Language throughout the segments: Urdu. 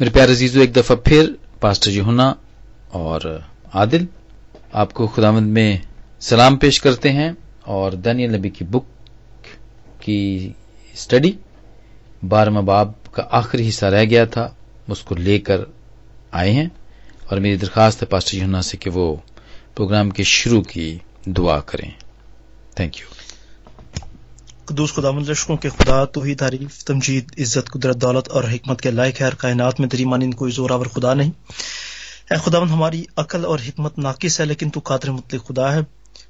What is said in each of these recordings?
میرے پیار عزیزو، ایک دفعہ پھر پاسٹر یونا اور عادل آپ کو خدامند میں سلام پیش کرتے ہیں اور دانیل نبی کی بک کی اسٹڈی بارہواں باب کا آخری حصہ رہ گیا تھا، اس کو لے کر آئے ہیں اور میری درخواست ہے پاسٹر یونا سے کہ وہ پروگرام کے شروع کی دعا کریں۔ تھینک یو قدوس خدا لشکوں کے خدا تو ہی تعریف، تمجید، عزت، قدرت، دولت اور حکمت کے لائق ہے کائنات میں تری مانند کوئی زور آور خدا نہیں۔ اے خدا ہماری عقل اور حکمت ناقص ہے، لیکن تو قادر مطلق خدا ہے۔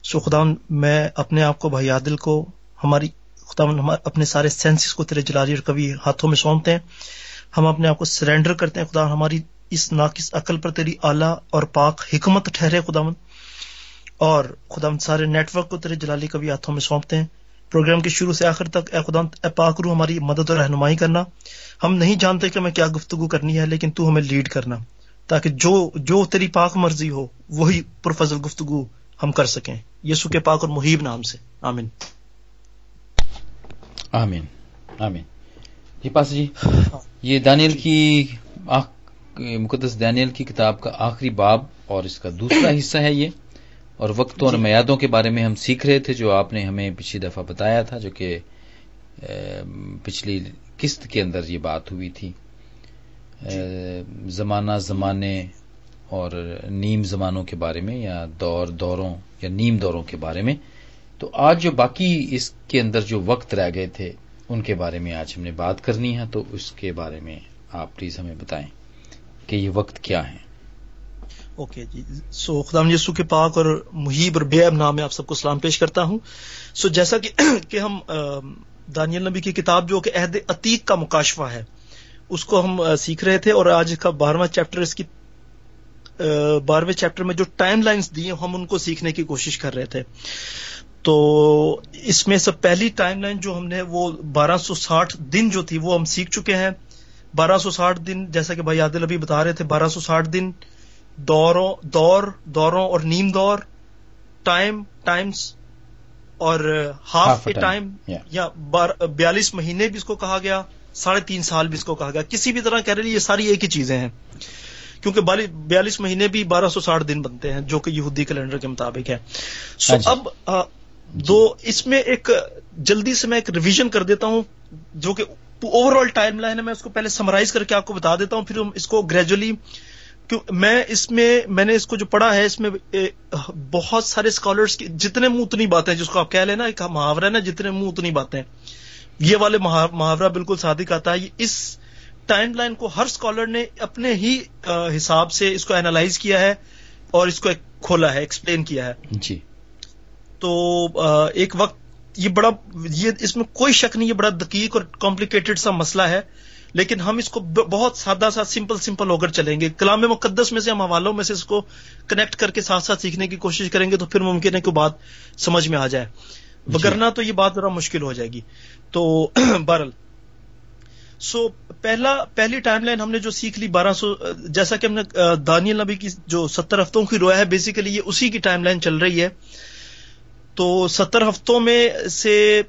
سو خدا میں اپنے آپ کو بھائی عادل کو، ہماری خدا اپنے سارے سینسز کو تیرے جلالی اور کبھی ہاتھوں میں سونپتے ہیں۔ ہم اپنے آپ کو سرینڈر کرتے ہیں خدا۔ ہماری اس ناقص عقل پر تیری اعلیٰ اور پاک حکمت ٹھہرے خدا اور خدا سارے نیٹ ورک کو تیرے جلالی کبھی ہاتھوں میں سونپتے ہیں۔ پروگرام کے شروع سے آخر تک، اے خدا اے پاک ہماری مدد اور رہنمائی کرنا۔ ہم نہیں جانتے کہ ہمیں کیا گفتگو کرنی ہے، لیکن تو ہمیں لیڈ کرنا۔ تاکہ جو جو تیری پاک مرضی ہو، وہی پرفضل گفتگو ہم کر سکیں۔ یسو کے پاک اور محیب نام سے۔ آمین۔ آمین۔ آمین۔ جی پاس جی یہ دانیل کی مقدس دانیل کی کتاب کا آخری باب اور اس کا دوسرا حصہ ہے یہ۔ اور وقتوں اور میادوں کے بارے میں ہم سیکھ رہے تھے جو آپ نے ہمیں پچھلی دفعہ بتایا تھا جو کہ پچھلی قسط کے اندر یہ بات ہوئی تھی۔ زمانہ زمانے اور نیم زمانوں کے بارے میں یا دور دوروں یا نیم دوروں کے بارے میں۔ تو آج جو باقی اس کے اندر جو وقت رہ گئے تھے ان کے بارے میں آج ہم نے بات کرنی ہے تو اس کے بارے میں آپ پلیز ہمیں بتائیں کہ یہ وقت کیا ہے۔ اوکے جی. سو خدا یسو کے پاک اور محیب اور بے نام میں آپ سب کو سلام پیش کرتا ہوں. سو جیسا کہ کہ ہم دانیل نبی کی کتاب جو کہ عہد عتیق کا مکاشفہ ہے، اس کو ہم سیکھ رہے تھے اور آج کا بارہواں چیپٹر، اس کی بارہویں چیپٹر میں جو ٹائم لائنس دی ہم ان کو سیکھنے کی کوشش کر رہے تھے. تو اس میں سب پہلی ٹائم لائن جو ہم نے، وہ بارہ سو ساٹھ دن جو تھی، وہ ہم سیکھ چکے ہیں. بارہ سو ساٹھ دن، جیسا کہ بھائی عادل ابھی بتا رہے تھے، بارہ سو ساٹھ دن دوروں دور دوروں اور نیم دور ٹائم ٹائمس اور ہاف اے ٹائم یا بیالیس مہینے بھی اس کو کہا گیا ساڑھے تین سال بھی اس کو کہا گیا۔ کسی بھی طرح کہہ رہے یہ ساری ایک ہی چیزیں ہیں۔ کیونکہ بیالیس مہینے بھی بارہ سو ساٹھ دن بنتے ہیں جو کہ یہودی کیلنڈر کے مطابق ہے۔ سو ہاں جی۔ اب دو اس میں ایک جلدی سے میں ایک ریویژن کر دیتا ہوں جو کہ اوور آل ٹائم لائن ہے میں اس کو پہلے سمرائز کر کے آپ کو بتا دیتا ہوں پھر اس کو گریجولی میں اس میں میں نے اس کو جو پڑھا ہے اس میں بہت سارے اسکالرس کی جتنے منہ اتنی باتیں جس کو آپ کہہ لینا ایک محاورہ ہے نا جتنے منہ اتنی باتیں یہ والے محاورہ بالکل صادق آتا ہے۔ اس ٹائم لائن کو ہر اسکالر نے اپنے ہی حساب سے اس کو اینالائز کیا ہے اور اس کو کھولا ہے ایکسپلین کیا ہے۔ جی۔ تو ایک وقت یہ بڑا یہ اس میں کوئی شک نہیں یہ بڑا دقیق اور کمپلیکیٹڈ سا مسئلہ ہے۔ لیکن ہم اس کو بہت سادہ سا سمپل سمپل ہو کر چلیں گے۔ کلام مقدس میں سے ہم حوالوں میں سے اس کو کنیکٹ کر کے ساتھ ساتھ سیکھنے کی کوشش کریں گے تو پھر ممکن ہے کہ بات سمجھ میں آ جائے۔ جی۔ تو یہ بات ذرا مشکل ہو جائے گی۔ تو بہرل سو پہلا پہلی ٹائم لائن ہم نے جو سیکھ لی بارہ سو جیسا کہ ہم نے دانیل نبی کی جو ستر ہفتوں کی رویا ہے بیسیکلی یہ اسی کی ٹائم لائن چل رہی ہے۔ تو ستر ہفتوں میں سے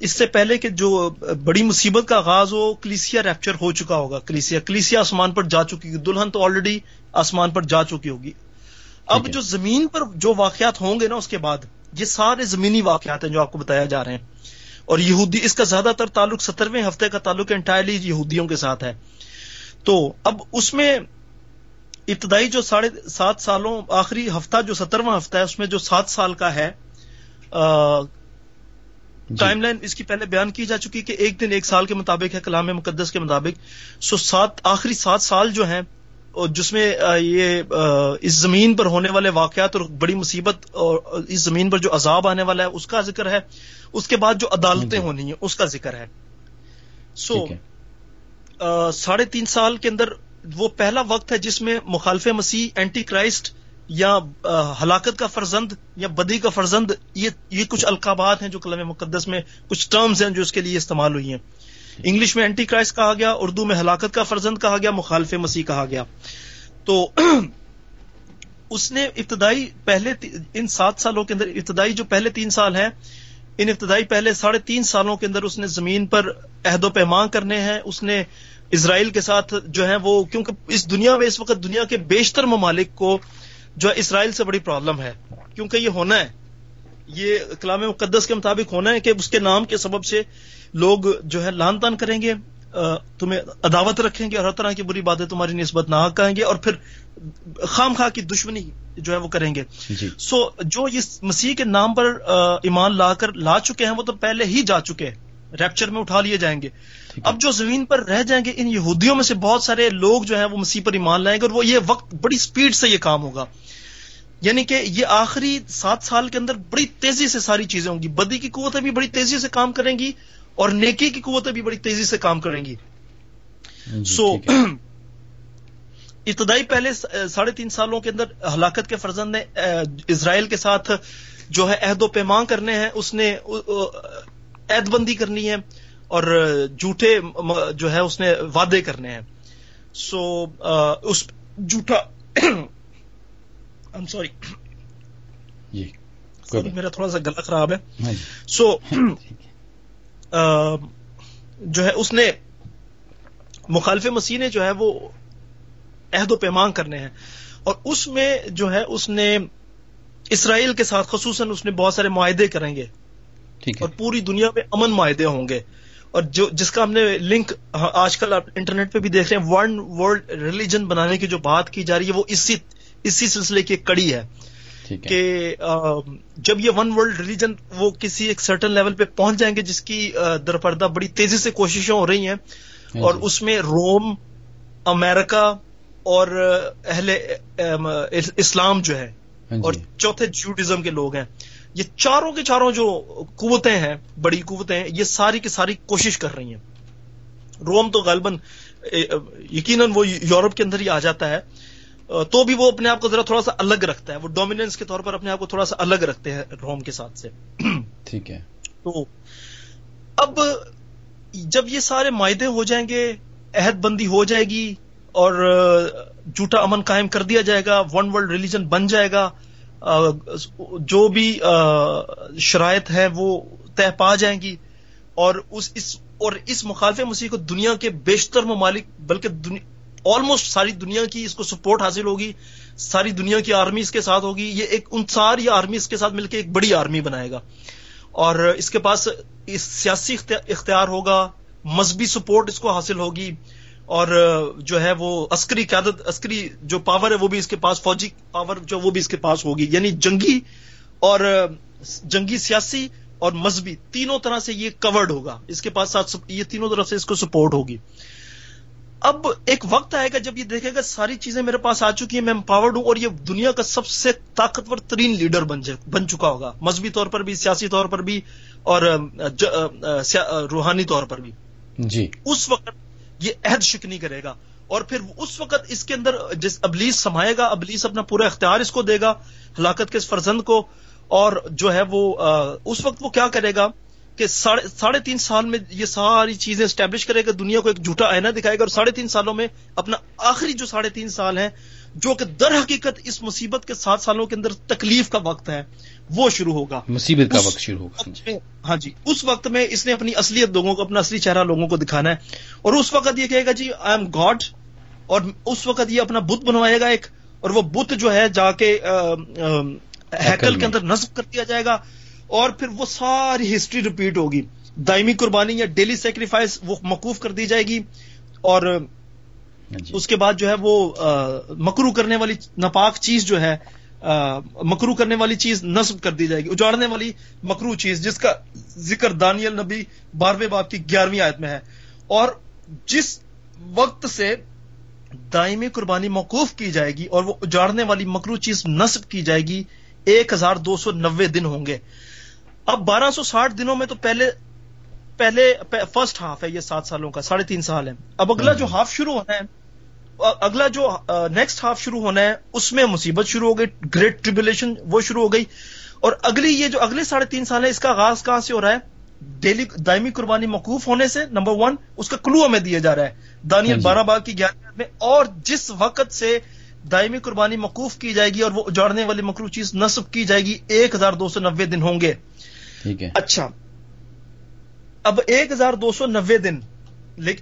اس سے پہلے کہ جو بڑی مصیبت کا آغاز ہو کلیسیا ریپچر ہو چکا ہوگا کلیسیا کلیسیا آسمان پر جا چکی ہوگی دلہن تو آلریڈی آسمان پر جا چکی ہوگی۔ اب جو زمین پر جو واقعات ہوں گے نا اس کے بعد یہ سارے زمینی واقعات ہیں جو آپ کو بتایا جا رہے ہیں۔ اور یہودی اس کا زیادہ تر تعلق سترویں ہفتے کا تعلق انٹائرلی یہودیوں کے ساتھ ہے۔ تو اب اس میں ابتدائی جو ساڑھے سات سالوں آخری ہفتہ جو سترواں ہفتہ ہے اس میں جو سات سال کا ہے ٹائم جی۔ لائن اس کی پہلے بیان کی جا چکی کہ ایک دن ایک سال کے مطابق ہے کلام مقدس کے مطابق سو سات آخری سات سال جو ہیں جس میں یہ اس زمین پر ہونے والے واقعات اور بڑی مصیبت اور اس زمین پر جو عذاب آنے والا ہے اس کا ذکر ہے اس کے بعد جو عدالتیں جی۔ ہونی ہیں اس کا ذکر ہے سو ساڑھے تین سال کے اندر وہ پہلا وقت ہے جس میں مخالف مسیح اینٹی کرائسٹ یا ہلاکت کا فرزند یا بدی کا فرزند، یہ یہ کچھ القابات ہیں جو کلم مقدس میں کچھ ٹرمز ہیں جو اس کے لیے استعمال ہوئی ہیں۔ انگلش میں اینٹی کرائس کہا گیا، اردو میں ہلاکت کا فرزند کہا گیا، مخالف مسیح کہا گیا۔ تو اس نے ابتدائی پہلے ان سات سالوں کے اندر، ابتدائی جو پہلے تین سال ہیں، ان ابتدائی پہلے ساڑھے تین سالوں کے اندر اس نے زمین پر عہد و پیمان کرنے ہیں۔ اس نے اسرائیل کے ساتھ جو ہے وہ، کیونکہ اس دنیا میں، اس وقت دنیا کے بیشتر ممالک کو جو اسرائیل سے بڑی پرابلم ہے۔ کیونکہ یہ ہونا ہے۔ یہ کلام مقدس کے مطابق ہونا ہے کہ اس کے نام کے سبب سے لوگ جو ہے لان تان کریں گے تمہیں عداوت رکھیں گے اور ہر طرح کی بری باتیں تمہاری نسبت نہ کہیں گے اور پھر خام خواہ کی دشمنی جو ہے وہ کریں گے۔ جی۔ سو جو اس مسیح کے نام پر ایمان لا کر لا چکے ہیں وہ تو پہلے ہی جا چکے ہیں۔ ریپچر میں اٹھا لیے جائیں گے۔ اب جو زمین پر رہ جائیں گے ان یہودیوں میں سے بہت سارے لوگ جو ہیں وہ مسیح پر ایمان لائیں گے اور وہ یہ وقت بڑی سپیڈ سے یہ کام ہوگا۔ یعنی کہ یہ آخری سات سال کے اندر بڑی تیزی سے ساری چیزیں ہوں گی۔ بدی کی قوتیں بھی بڑی تیزی سے کام کریں گی اور نیکی کی قوتیں بھی بڑی تیزی سے کام کریں گی۔ جی، سو ابتدائی پہلے ساڑھے تین سالوں کے اندر ہلاکت کے فرزند نے اسرائیل کے ساتھ جو ہے عہد و پیمان کرنے ہیں اس نے عہد بندی کرنی ہے۔ اور جھوٹے جو ہے اس نے وعدے کرنے ہیں۔ سو اس جھوٹا سوری جی میرا تھوڑا سا گلا خراب ہے۔ ہاں جی۔ سو جو ہے اس نے مخالف مسیح نے جو ہے وہ عہد و پیمان کرنے ہیں۔ اور اس میں جو ہے اس نے اسرائیل کے ساتھ خصوصاً اس نے بہت سارے معاہدے کریں گے۔ اور پوری دنیا میں امن معاہدے ہوں گے۔ اور جو جس کا ہم نے لنک آج کل آپ انٹرنیٹ پہ بھی دیکھ رہے ہیں ون ورلڈ ریلیجن بنانے کی جو بات کی جا رہی ہے وہ اسی اسی سلسلے کی کڑی ہے کہ جب یہ ون ورلڈ ریلیجن وہ کسی ایک سرٹن لیول پہ پہنچ جائیں گے جس کی درپردہ بڑی تیزی سے کوششیں ہو رہی ہیں ہاں اور جی۔ اس میں روم امریکہ اور اہل اسلام جو ہے ہاں جی۔ اور چوتھے جوڈزم کے لوگ ہیں یہ چاروں کے چاروں جو قوتیں ہیں بڑی قوتیں ہیں یہ ساری کی ساری کوشش کر رہی ہیں۔ روم تو غالباً یقیناً وہ یورپ کے اندر ہی آ جاتا ہے۔ تو بھی وہ اپنے آپ کو ذرا تھوڑا سا الگ رکھتا ہے۔ وہ ڈومیننس کے طور پر اپنے آپ کو تھوڑا سا الگ رکھتے ہیں روم کے ساتھ سے۔ ٹھیک ہے۔ تو اب جب یہ سارے معاہدے ہو جائیں گے عہد بندی ہو جائے گی اور جھوٹا امن قائم کر دیا جائے گا ون ورلڈ ریلیجن بن جائے گا جو بھی شرائط ہے وہ طے پا جائیں گی اور اس اس، اور اس مخالف مسیح کو دنیا کے بیشتر ممالک، بلکہ آلموسٹ ساری دنیا کی اس کو سپورٹ حاصل ہوگی، ساری دنیا کی آرمی اس کے ساتھ ہوگی، یہ ایک انصار یا آرمی اس کے ساتھ مل کے ایک بڑی آرمی بنائے گا۔ اور اس کے پاس اس سیاسی اختیار ہوگا، مذہبی سپورٹ اس کو حاصل ہوگی۔ اور جو ہے وہ عسکری قیادت عسکری جو پاور ہے وہ بھی اس کے پاس فوجی پاور جو وہ بھی اس کے پاس ہوگی۔ یعنی جنگی اور جنگی سیاسی اور مذہبی تینوں طرح سے یہ کورڈ ہوگا۔ اس کے پاس ساتھ یہ تینوں طرف سے اس کو سپورٹ ہوگی۔ اب ایک وقت آئے گا جب یہ دیکھے گا ساری چیزیں میرے پاس آ چکی ہیں میں امپاورڈ ہوں اور یہ دنیا کا سب سے طاقتور ترین لیڈر بن بن چکا ہوگا۔ مذہبی طور پر بھی سیاسی طور پر بھی اور روحانی طور پر بھی۔ جی۔ اس وقت یہ عہد شکنی کرے گا۔ اور پھر اس وقت اس کے اندر جس ابلیس سمائے گا، ابلیس اپنا پورا اختیار اس کو دے گا، ہلاکت کے اس فرزند کو۔ اور جو ہے وہ اس وقت وہ کیا کرے گا کہ ساڑھے تین سال میں یہ ساری چیزیں اسٹیبلش کرے گا، دنیا کو ایک جھوٹا آئینہ دکھائے گا اور ساڑھے تین سالوں میں اپنا آخری جو ساڑھے تین سال ہیں جو کہ در حقیقت اس مصیبت کے سات سالوں کے اندر تکلیف کا وقت ہے وہ شروع ہوگا۔ مصیبت کا وقت شروع ہوگا۔ ہاں جی اس وقت میں اس نے اپنی اصلیت لوگوں کو اپنا اصلی چہرہ لوگوں کو دکھانا ہے۔ اور اس وقت یہ کہے گا جی آئی ایم گاڈ اور اس وقت یہ اپنا بت بنوائے گا ایک اور وہ بت جو ہے جا کے ہیکل کے اندر نصب کر دیا جائے گا اور پھر وہ ساری ہسٹری ریپیٹ ہوگی۔ دائمی قربانی یا ڈیلی سیکریفائس وہ مقوف کر دی جائے گی اور۔ اس کے بعد جو ہے وہ مکرو کرنے والی ناپاک چیز جو ہے مکرو کرنے والی چیز نصب کر دی جائے گی۔ اجاڑنے والی مکرو چیز جس کا ذکر دانیل نبی بارہویں باپ کی گیارہویں آیت میں ہے۔ اور جس وقت سے دائمی قربانی موقوف کی جائے گی اور وہ اجاڑنے والی مکرو چیز نصب کی جائے گی ایک ہزار دو سو نوے دن ہوں گے۔ اب بارہ سو ساٹھ دنوں میں تو پہلے پہلے فرسٹ ہاف ہے یہ سات سالوں کا ساڑھے تین سال ہے اب اگلا جو ہاف شروع ہونا ہے اگلا جو نیکسٹ ہاف شروع ہونا ہے اس میں مصیبت شروع ہو گئی گریٹ ٹریبولیشن وہ شروع ہو گئی اور اگلی یہ جو اگلے ساڑھے تین سال ہے اس کا آغاز کہاں سے ہو رہا ہے؟ ڈیلی دائمی قربانی موقوف ہونے سے نمبر ون اس کا کلو ہمیں دیا جا رہا ہے دانیل ہاں جی۔ بارہ باغ کی گیارہ میں اور جس وقت سے دائمی قربانی موقوف کی جائے گی اور وہ اجاڑنے والی مکرو چیز نصب کی جائے گی ایک ہزار دو سو نبے دن ہوں گے۔ ٹھیک ہے۔ اچھا۔ اب ایک ہزار دو سو نوے دن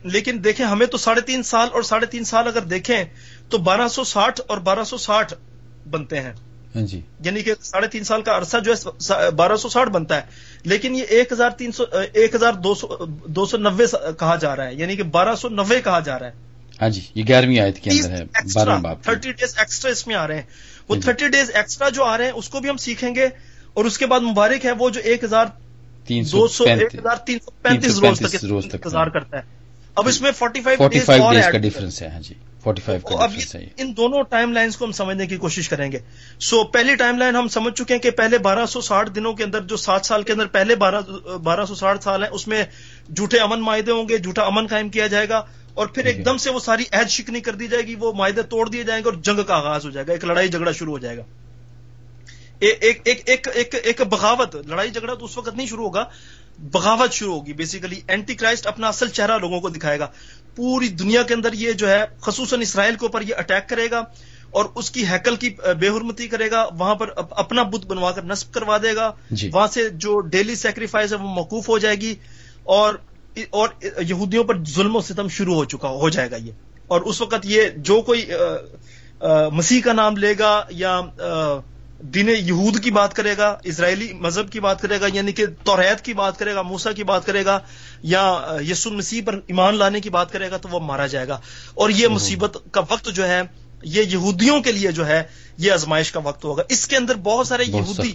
لیکن دیکھیں ہمیں تو ساڑھے تین سال اور ساڑھے تین سال اگر دیکھیں تو بارہ سو ساٹھ اور بارہ سو ساٹھ بنتے ہیں۔ ہاں جی۔ یعنی کہ ساڑھے تین سال کا عرصہ جو ہے بارہ سو ساٹھ بنتا ہے۔ لیکن یہ ایک ہزار تین سو ایک ہزار دو سو دو سو نوے کہا جا رہا ہے۔ یعنی کہ بارہ سو نوے کہا جا رہا ہے۔ ہاں جی یہ گیارہویں آیت کے اندر ہے تھرٹی ڈیز ایکسٹرا اس میں آ رہے ہیں۔ وہ تھرٹی ڈیز ایکسٹرا جو آ رہے ہیں اس کو بھی ہم سیکھیں گے۔ اور اس کے بعد مبارک ہے وہ جو ایک ہزار دو سو ایک ہزار تین سو پینتیس روز تک۔ انتظار کرتا ہے۔ اب اس میں فورٹی فائیو ڈیز کا ڈفرنس ہے ہاں جی. فورٹی فائیو اب ان دونوں ٹائم لائنس کو ہم سمجھنے کی کوشش کریں گے. سو پہلی ٹائم لائن ہم سمجھ چکے ہیں کہ پہلے بارہ سو ساٹھ دنوں کے اندر جو سات سال کے اندر پہلے بارہ سو ساٹھ سال ہیں اس میں جھوٹے امن معاہدے ہوں گے جھوٹا امن قائم کیا جائے گا اور پھر ایک دم سے وہ ساری عہد شکنی کر دی جائے گی وہ معاہدے توڑ دیے جائیں گے اور جنگ کا آغاز ہو جائے گا ایک لڑائی جھگڑا شروع ہو جائے گا۔ ایک بغاوت لڑائی جھگڑا تو اس وقت نہیں شروع ہوگا بغاوت شروع ہوگی. بیسیکلی اینٹی کرائسٹ اپنا اصل چہرہ لوگوں کو دکھائے گا. پوری دنیا کے اندر یہ جو ہے خصوصاً اسرائیل کے اوپر یہ اٹیک کرے گا اور اس کی ہیکل کی بے حرمتی کرے گا وہاں پر اپنا بت بنوا کر نصب کروا دے گا. جی۔ وہاں سے جو ڈیلی سیکریفائز ہے وہ موقوف ہو جائے گی اور اور یہودیوں پر ظلم و ستم شروع ہو چکا ہو جائے گا یہ۔ اور اس وقت یہ جو کوئی مسیح کا نام لے گا یا دین یہود کی بات کرے گا اسرائیلی مذہب کی بات کرے گا یعنی کہ توریت کی بات کرے گا موسا کی بات کرے گا یا یسو مسیح پر ایمان لانے کی بات کرے گا تو وہ مارا جائے گا۔ اور یہ مصیبت کا وقت جو ہے یہ یہودیوں کے لیے جو ہے یہ آزمائش کا وقت ہوگا۔ اس کے اندر بہت سارے یہودی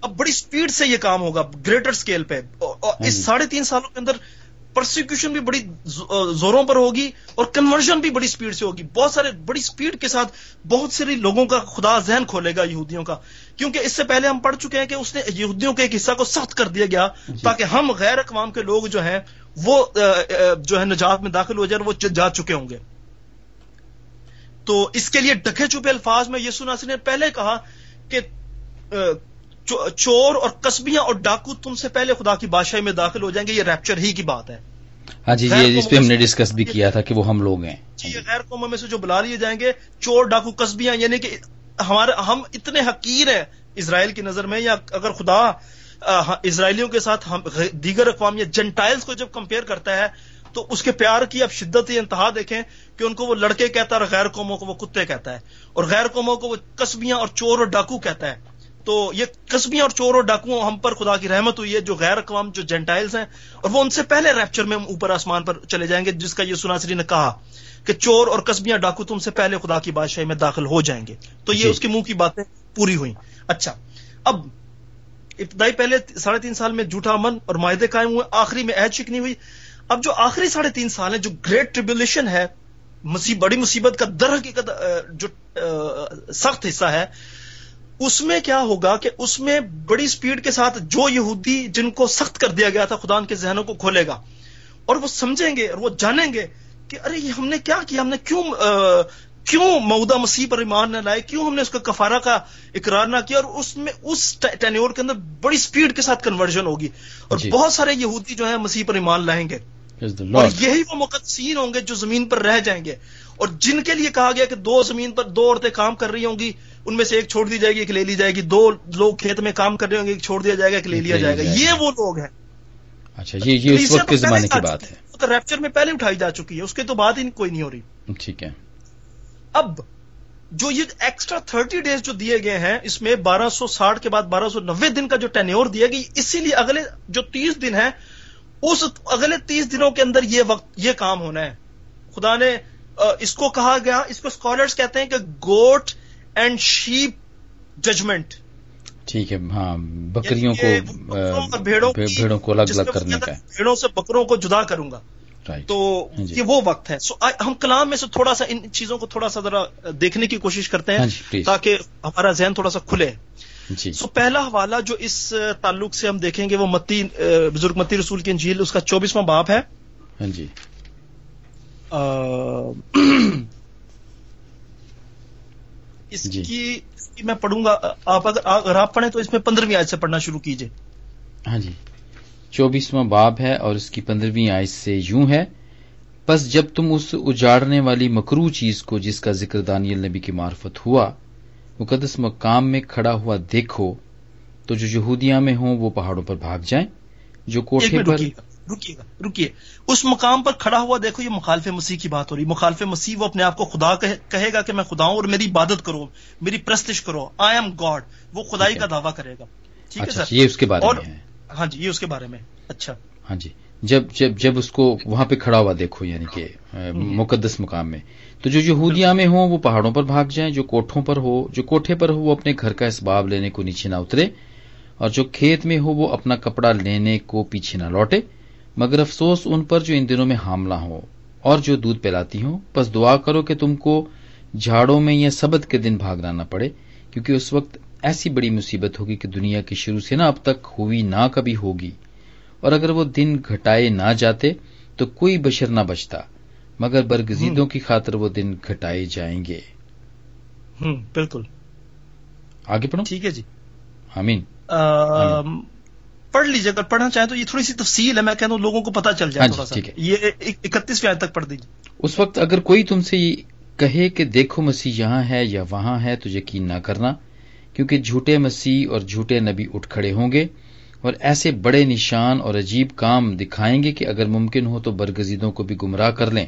اب بڑی سپیڈ سے یہ کام ہوگا گریٹر سکیل پہ۔ اس۔ ساڑھے تین سالوں کے اندر پرسیکیوشن بھی بڑی زوروں پر ہوگی اور کنورژن بھی بڑی سپیڈ سے ہوگی۔ بہت سارے بڑی سپیڈ کے ساتھ بہت سارے لوگوں کا خدا ذہن کھولے گا یہودیوں کا۔ کیونکہ اس سے پہلے ہم پڑھ چکے ہیں کہ اس نے یہودیوں کے ایک حصہ کو سخت کر دیا گیا جی۔ تاکہ ہم غیر اقوام کے لوگ جو ہیں وہ جو ہے نجات میں داخل ہو جائے وہ جا چکے ہوں گے۔ تو اس کے لیے ڈکے چھپے الفاظ میں یسو ناصر نے پہلے کہا کہ چور اور قصبیاں اور ڈاکو تم سے پہلے خدا کی بادشاہی میں داخل ہو جائیں گے یہ ریپچر ہی کی بات ہے۔ ہاں جی یہ اس پہ ہم نے ڈسکس بھی کیا تھا کہ وہ ہم لوگ ہیں۔ جی یہ غیر قوموں میں سے جو بلا لیے جائیں گے چور ڈاکو قصبیاں یعنی کہ ہمارے ہم اتنے حقیر ہیں اسرائیل کی نظر میں یا اگر خدا اسرائیلیوں کے ساتھ ہم دیگر اقوام یا جنٹائلز کو جب کمپیئر کرتا ہے تو اس کے پیار کی اب شدت انتہا دیکھیں کہ ان کو وہ لڑکے کہتا ہے اور غیر قوموں کو وہ کتے کہتا ہے۔ اور غیر قوموں کو وہ قصبیاں اور چور اور ڈاکو کہتا ہے۔ تو یہ قصبیاں اور چور اور ڈاکو ہم پر خدا کی رحمت ہوئی ہے جو غیر اقوام جو جینٹائلز ہیں اور وہ ان سے پہلے ریپچر میں اوپر آسمان پر چلے جائیں گے جس کا یہ سناسری نے کہا کہ چور اور قصبیاں ڈاکو تم سے پہلے خدا کی بادشاہی میں داخل ہو جائیں گے۔ تو یہ جی۔ اس کے منہ کی باتیں پوری ہوئی اچھا اب ابتدائی پہلے ساڑھے تین سال میں جھوٹا امن اور معاہدے قائم ہوئے آخری میں عہد شکنی ہوئی۔ اب جو آخری ساڑھے تین سال ہے جو گریٹ ٹریبولیشن ہے بڑی مصیبت کا در حقیقت جو سخت حصہ ہے اس میں کیا ہوگا کہ اس میں بڑی سپیڈ کے ساتھ جو یہودی جن کو سخت کر دیا گیا تھا خدا ان کے ذہنوں کو کھولے گا اور وہ سمجھیں گے اور وہ جانیں گے کہ ارے یہ ہم نے کیا کیا ہم نے کیوں کیوں مودہ مسیح پر ایمان نہ لائے کیوں ہم نے اس کا کفارہ کا اقرار نہ کیا اور اس میں اس ٹینیور کے اندر بڑی سپیڈ کے ساتھ کنورژن ہوگی۔ اور جی. بہت سارے یہودی جو ہیں مسیح پر ایمان لائیں گے۔ اور یہی وہ مقدسین ہوں گے جو زمین پر رہ جائیں گے۔ اور جن کے لیے کہا گیا کہ دو زمین پر دو عورتیں کام کر رہی ہوں گی ان میں سے ایک چھوڑ دی جائے گی ایک لے لی جائے گی۔ دو لوگ کھیت میں کام کر رہے ہوں گے ایک چھوڑ دیا جائے گا ایک لے لیا جائے گا۔ یہ وہ لوگ ہیں۔ اچھا یہ اس وقت کے زمانے کی بات ہے۔ ریپچر میں پہلے اٹھائی جا چکی ہے اس کے تو بعد ہی کوئی نہیں ہو رہی۔ ٹھیک ہے۔ اب جو یہ ایکسٹرا تھرٹی ڈیز جو دیے گئے ہیں اس میں بارہ سو ساٹھ کے بعد بارہ سو نوے دن کا جو ٹینیور دیا گئی اسی لیے اگلے جو تیس دن ہے اس اگلے تیس دنوں کے اندر یہ وقت یہ کام ہونا ہے۔ خدا نے اس کو کہا گیا اس کو اسکالرس کہتے ہیں کہ گوٹ اینڈ شیپ ججمنٹ ٹھیک ہے ہاں بکریوں کو بھیڑوں کو الگ الگ کرنے کا بھیڑوں سے بکروں کو جدا کروں گا۔ تو ہاں جی۔ یہ وہ وقت ہے۔ سو ہم کلام میں سے تھوڑا سا ان چیزوں کو تھوڑا سا ذرا دیکھنے کی کوشش کرتے ہیں ہاں جی، تاکہ ہمارا ذہن تھوڑا سا کھلے۔ جی۔ سو پہلا حوالہ جو اس تعلق سے ہم دیکھیں گے وہ متی بزرگ متی رسول کی انجیل اس کا چوبیسواں باپ ہے۔ ہاں جی۔ اس جی۔ کی میں پڑھوں گا۔ آپ اگر اگر آپ پڑھیں تو اس میں پندرہویں آیت سے پڑھنا شروع کیجیے ہاں جی۔ چوبیسواں باب ہے اور اس کی پندرہویں آیت سے یوں ہے بس جب تم اس اجاڑنے والی مکرو چیز کو جس کا ذکر دانیل نبی کی معرفت ہوا مقدس مقام میں کھڑا ہوا دیکھو تو جو یہودیاں میں ہوں وہ پہاڑوں پر بھاگ جائیں جو کوٹھے پر رکیے گا رکیے۔ اس مقام پر کھڑا ہوا دیکھو یہ مخالف مسیح کی بات ہو رہی مخالف مسیح وہ اپنے آپ کو خدا کہے گا کہ میں خدا ہوں اور میری عبادت کرو میری پرستش کرو۔ آئی ایم گاڈ وہ خدائی کا دعویٰ کرے گا۔ ٹھیک ہے اچھا، سر؟ یہ اس کے بارے میں ہاں جی یہ اس کے بارے میں۔ اچھا۔ ہاں جی۔ جب جب جب اس کو وہاں پہ کھڑا ہوا دیکھو یعنی کہ مقدس مقام میں تو جو یہودیاں میں ہوں وہ پہاڑوں پر بھاگ جائیں جو کوٹھوں پر ہو جو کوٹھے پر ہو وہ اپنے گھر کا اسباب لینے کو نیچے نہ اترے اور جو کھیت میں ہو وہ اپنا کپڑا لینے کو پیچھے نہ لوٹے۔ مگر افسوس ان پر جو ان دنوں میں حاملہ ہو اور جو دودھ پلاتی ہوں بس دعا کرو کہ تم کو جھاڑوں میں یا سبت کے دن بھاگنا نہ پڑے کیونکہ اس وقت ایسی بڑی مصیبت ہوگی کہ دنیا کے شروع سے نہ اب تک ہوئی نہ کبھی ہوگی۔ اور اگر وہ دن گھٹائے نہ جاتے تو کوئی بشر نہ بچتا مگر برگزیدوں کی خاطر وہ دن گھٹائے جائیں گے۔ بالکل۔ آگے پڑھو۔ ٹھیک ہے جی۔ آمین۔ پڑھ لیجیے اگر پڑھنا چاہیں تو یہ تھوڑی سی تفصیل ہے میں کہتا ہوں لوگوں کو پتا چل جائے ہاں جی، یہ اکتیس آیت تک پڑھ دیجیے اس وقت اگر کوئی تم سے کہے کہ دیکھو مسیح یہاں ہے یا وہاں ہے تو یقین نہ کرنا کیونکہ جھوٹے مسیح اور جھوٹے نبی اٹھ کھڑے ہوں گے اور ایسے بڑے نشان اور عجیب کام دکھائیں گے کہ اگر ممکن ہو تو برگزیدوں کو بھی گمراہ کر لیں۔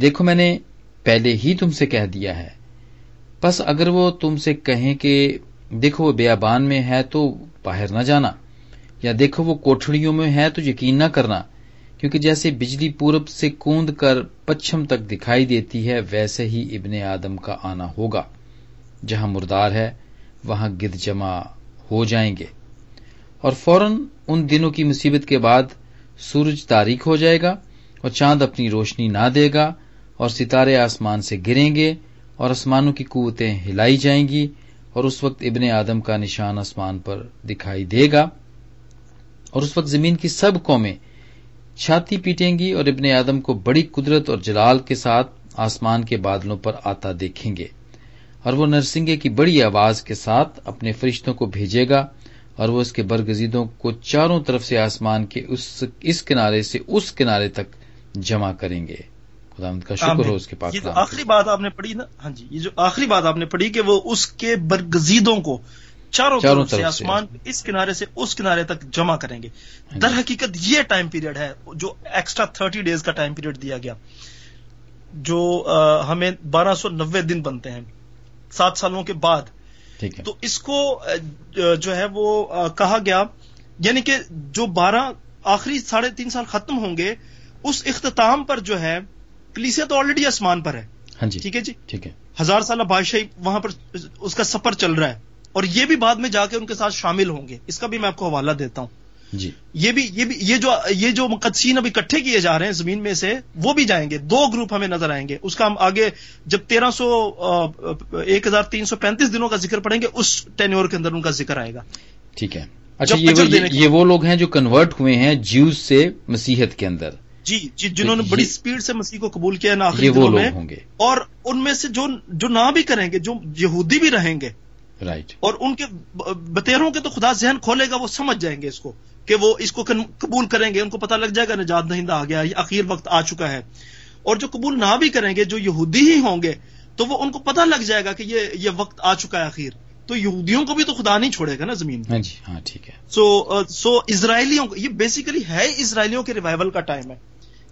دیکھو میں نے پہلے ہی تم سے کہہ دیا ہے۔ بس اگر وہ تم سے کہیں کہ دیکھو وہ بیابان میں ہے تو باہر نہ جانا۔ یا دیکھو وہ کوٹڑیوں میں ہے تو یقین نہ کرنا، کیونکہ جیسے بجلی پورب سے کوند کر پچھم تک دکھائی دیتی ہے، ویسے ہی ابن آدم کا آنا ہوگا۔ جہاں مردار ہے، وہاں گد جمع ہو جائیں گے۔ اور فوراً ان دنوں کی مصیبت کے بعد سورج تاریخ ہو جائے گا اور چاند اپنی روشنی نہ دے گا اور ستارے آسمان سے گریں گے اور آسمانوں کی قوتیں ہلائی جائیں گی اور اس وقت ابن آدم کا نشان آسمان پر دکھائی دے گا۔ اور اس وقت زمین کی سب قومیں چھاتی پیٹیں گی اور ابن آدم کو بڑی قدرت اور جلال کے ساتھ آسمان کے بادلوں پر آتا دیکھیں گے۔ اور وہ نرسنگے کی بڑی آواز کے ساتھ اپنے فرشتوں کو بھیجے گا اور وہ اس کے برگزیدوں کو چاروں طرف سے آسمان کے اس اس کنارے سے اس کنارے تک جمع کریں گے۔ خدا کا شکر ہو اس کے پاس یہ جو آخری بات آپ نے پڑھی نا؟ ہاں جی یہ جو آخری بات آپ نے پڑھی کہ وہ اس کے برگزیدوں کو چاروں, طرف سے آسمان اس کنارے سے اس کنارے تک جمع کریں گے۔ ہاں جی۔ در حقیقت یہ ٹائم پیریڈ ہے جو ایکسٹرا تھرٹی ڈیز کا ٹائم پیریڈ دیا گیا۔ جو ہمیں بارہ سو نوے دن بنتے ہیں۔ سات سالوں کے بعد۔ تو اس کو جو ہے وہ کہا گیا یعنی کہ جو بارہ آخری ساڑھے تین سال ختم ہوں گے اس اختتام پر جو ہے کلیسیا تو آلریڈی آسمان پر ہے۔ ہاں جی۔ ٹھیک ہے جی؟ ٹھیک ہے۔ ہزار سالہ بادشاہی وہاں پر اس کا سفر چل رہا ہے۔ اور یہ بھی بعد میں جا کے ان کے ساتھ شامل ہوں گے۔ اس کا بھی میں آپ کو حوالہ دیتا ہوں۔ جی۔ یہ بھی یہ بھی یہ جو یہ جو مقدسین ابھی اکٹھے کیے جا رہے ہیں زمین میں سے وہ بھی جائیں گے۔ دو گروپ ہمیں نظر آئیں گے۔ اس کا ہم آگے جب تیرہ سو ایک ہزار تین سو پینتیس دنوں کا ذکر پڑیں گے اس ٹینیور کے اندر ان کا ذکر آئے گا۔ ٹھیک ہے۔ اچھا یہ وہ لوگ ہیں جو کنورٹ ہوئے ہیں جیوز سے مسیحت کے اندر۔ جی جی جنہوں نے بڑی سپیڈ سے مسیح کو قبول کیا نا وہ لوگ ہوں گے۔ اور ان میں سے جو جو نہ بھی کریں گے جو یہودی بھی رہیں گے رائٹ اور ان کے بتیروں کے تو خدا ذہن کھولے گا وہ سمجھ جائیں گے اس کو کہ وہ اس کو قبول کریں گے ان کو پتا لگ جائے گا نجات دہندہ آ گیا یہ اخیر وقت آ چکا ہے۔ اور جو قبول نہ بھی کریں گے جو یہودی ہی ہوں گے تو وہ ان کو پتا لگ جائے گا کہ یہ یہ وقت آ چکا ہے اخیر۔ تو یہودیوں کو بھی تو خدا نہیں چھوڑے گا نا زمین ہاں جی ہاں ٹھیک ہے۔ سو سو اسرائیلیوں یہ بیسیکلی ہے اسرائیلیوں کے ریوائول کا ٹائم ہے۔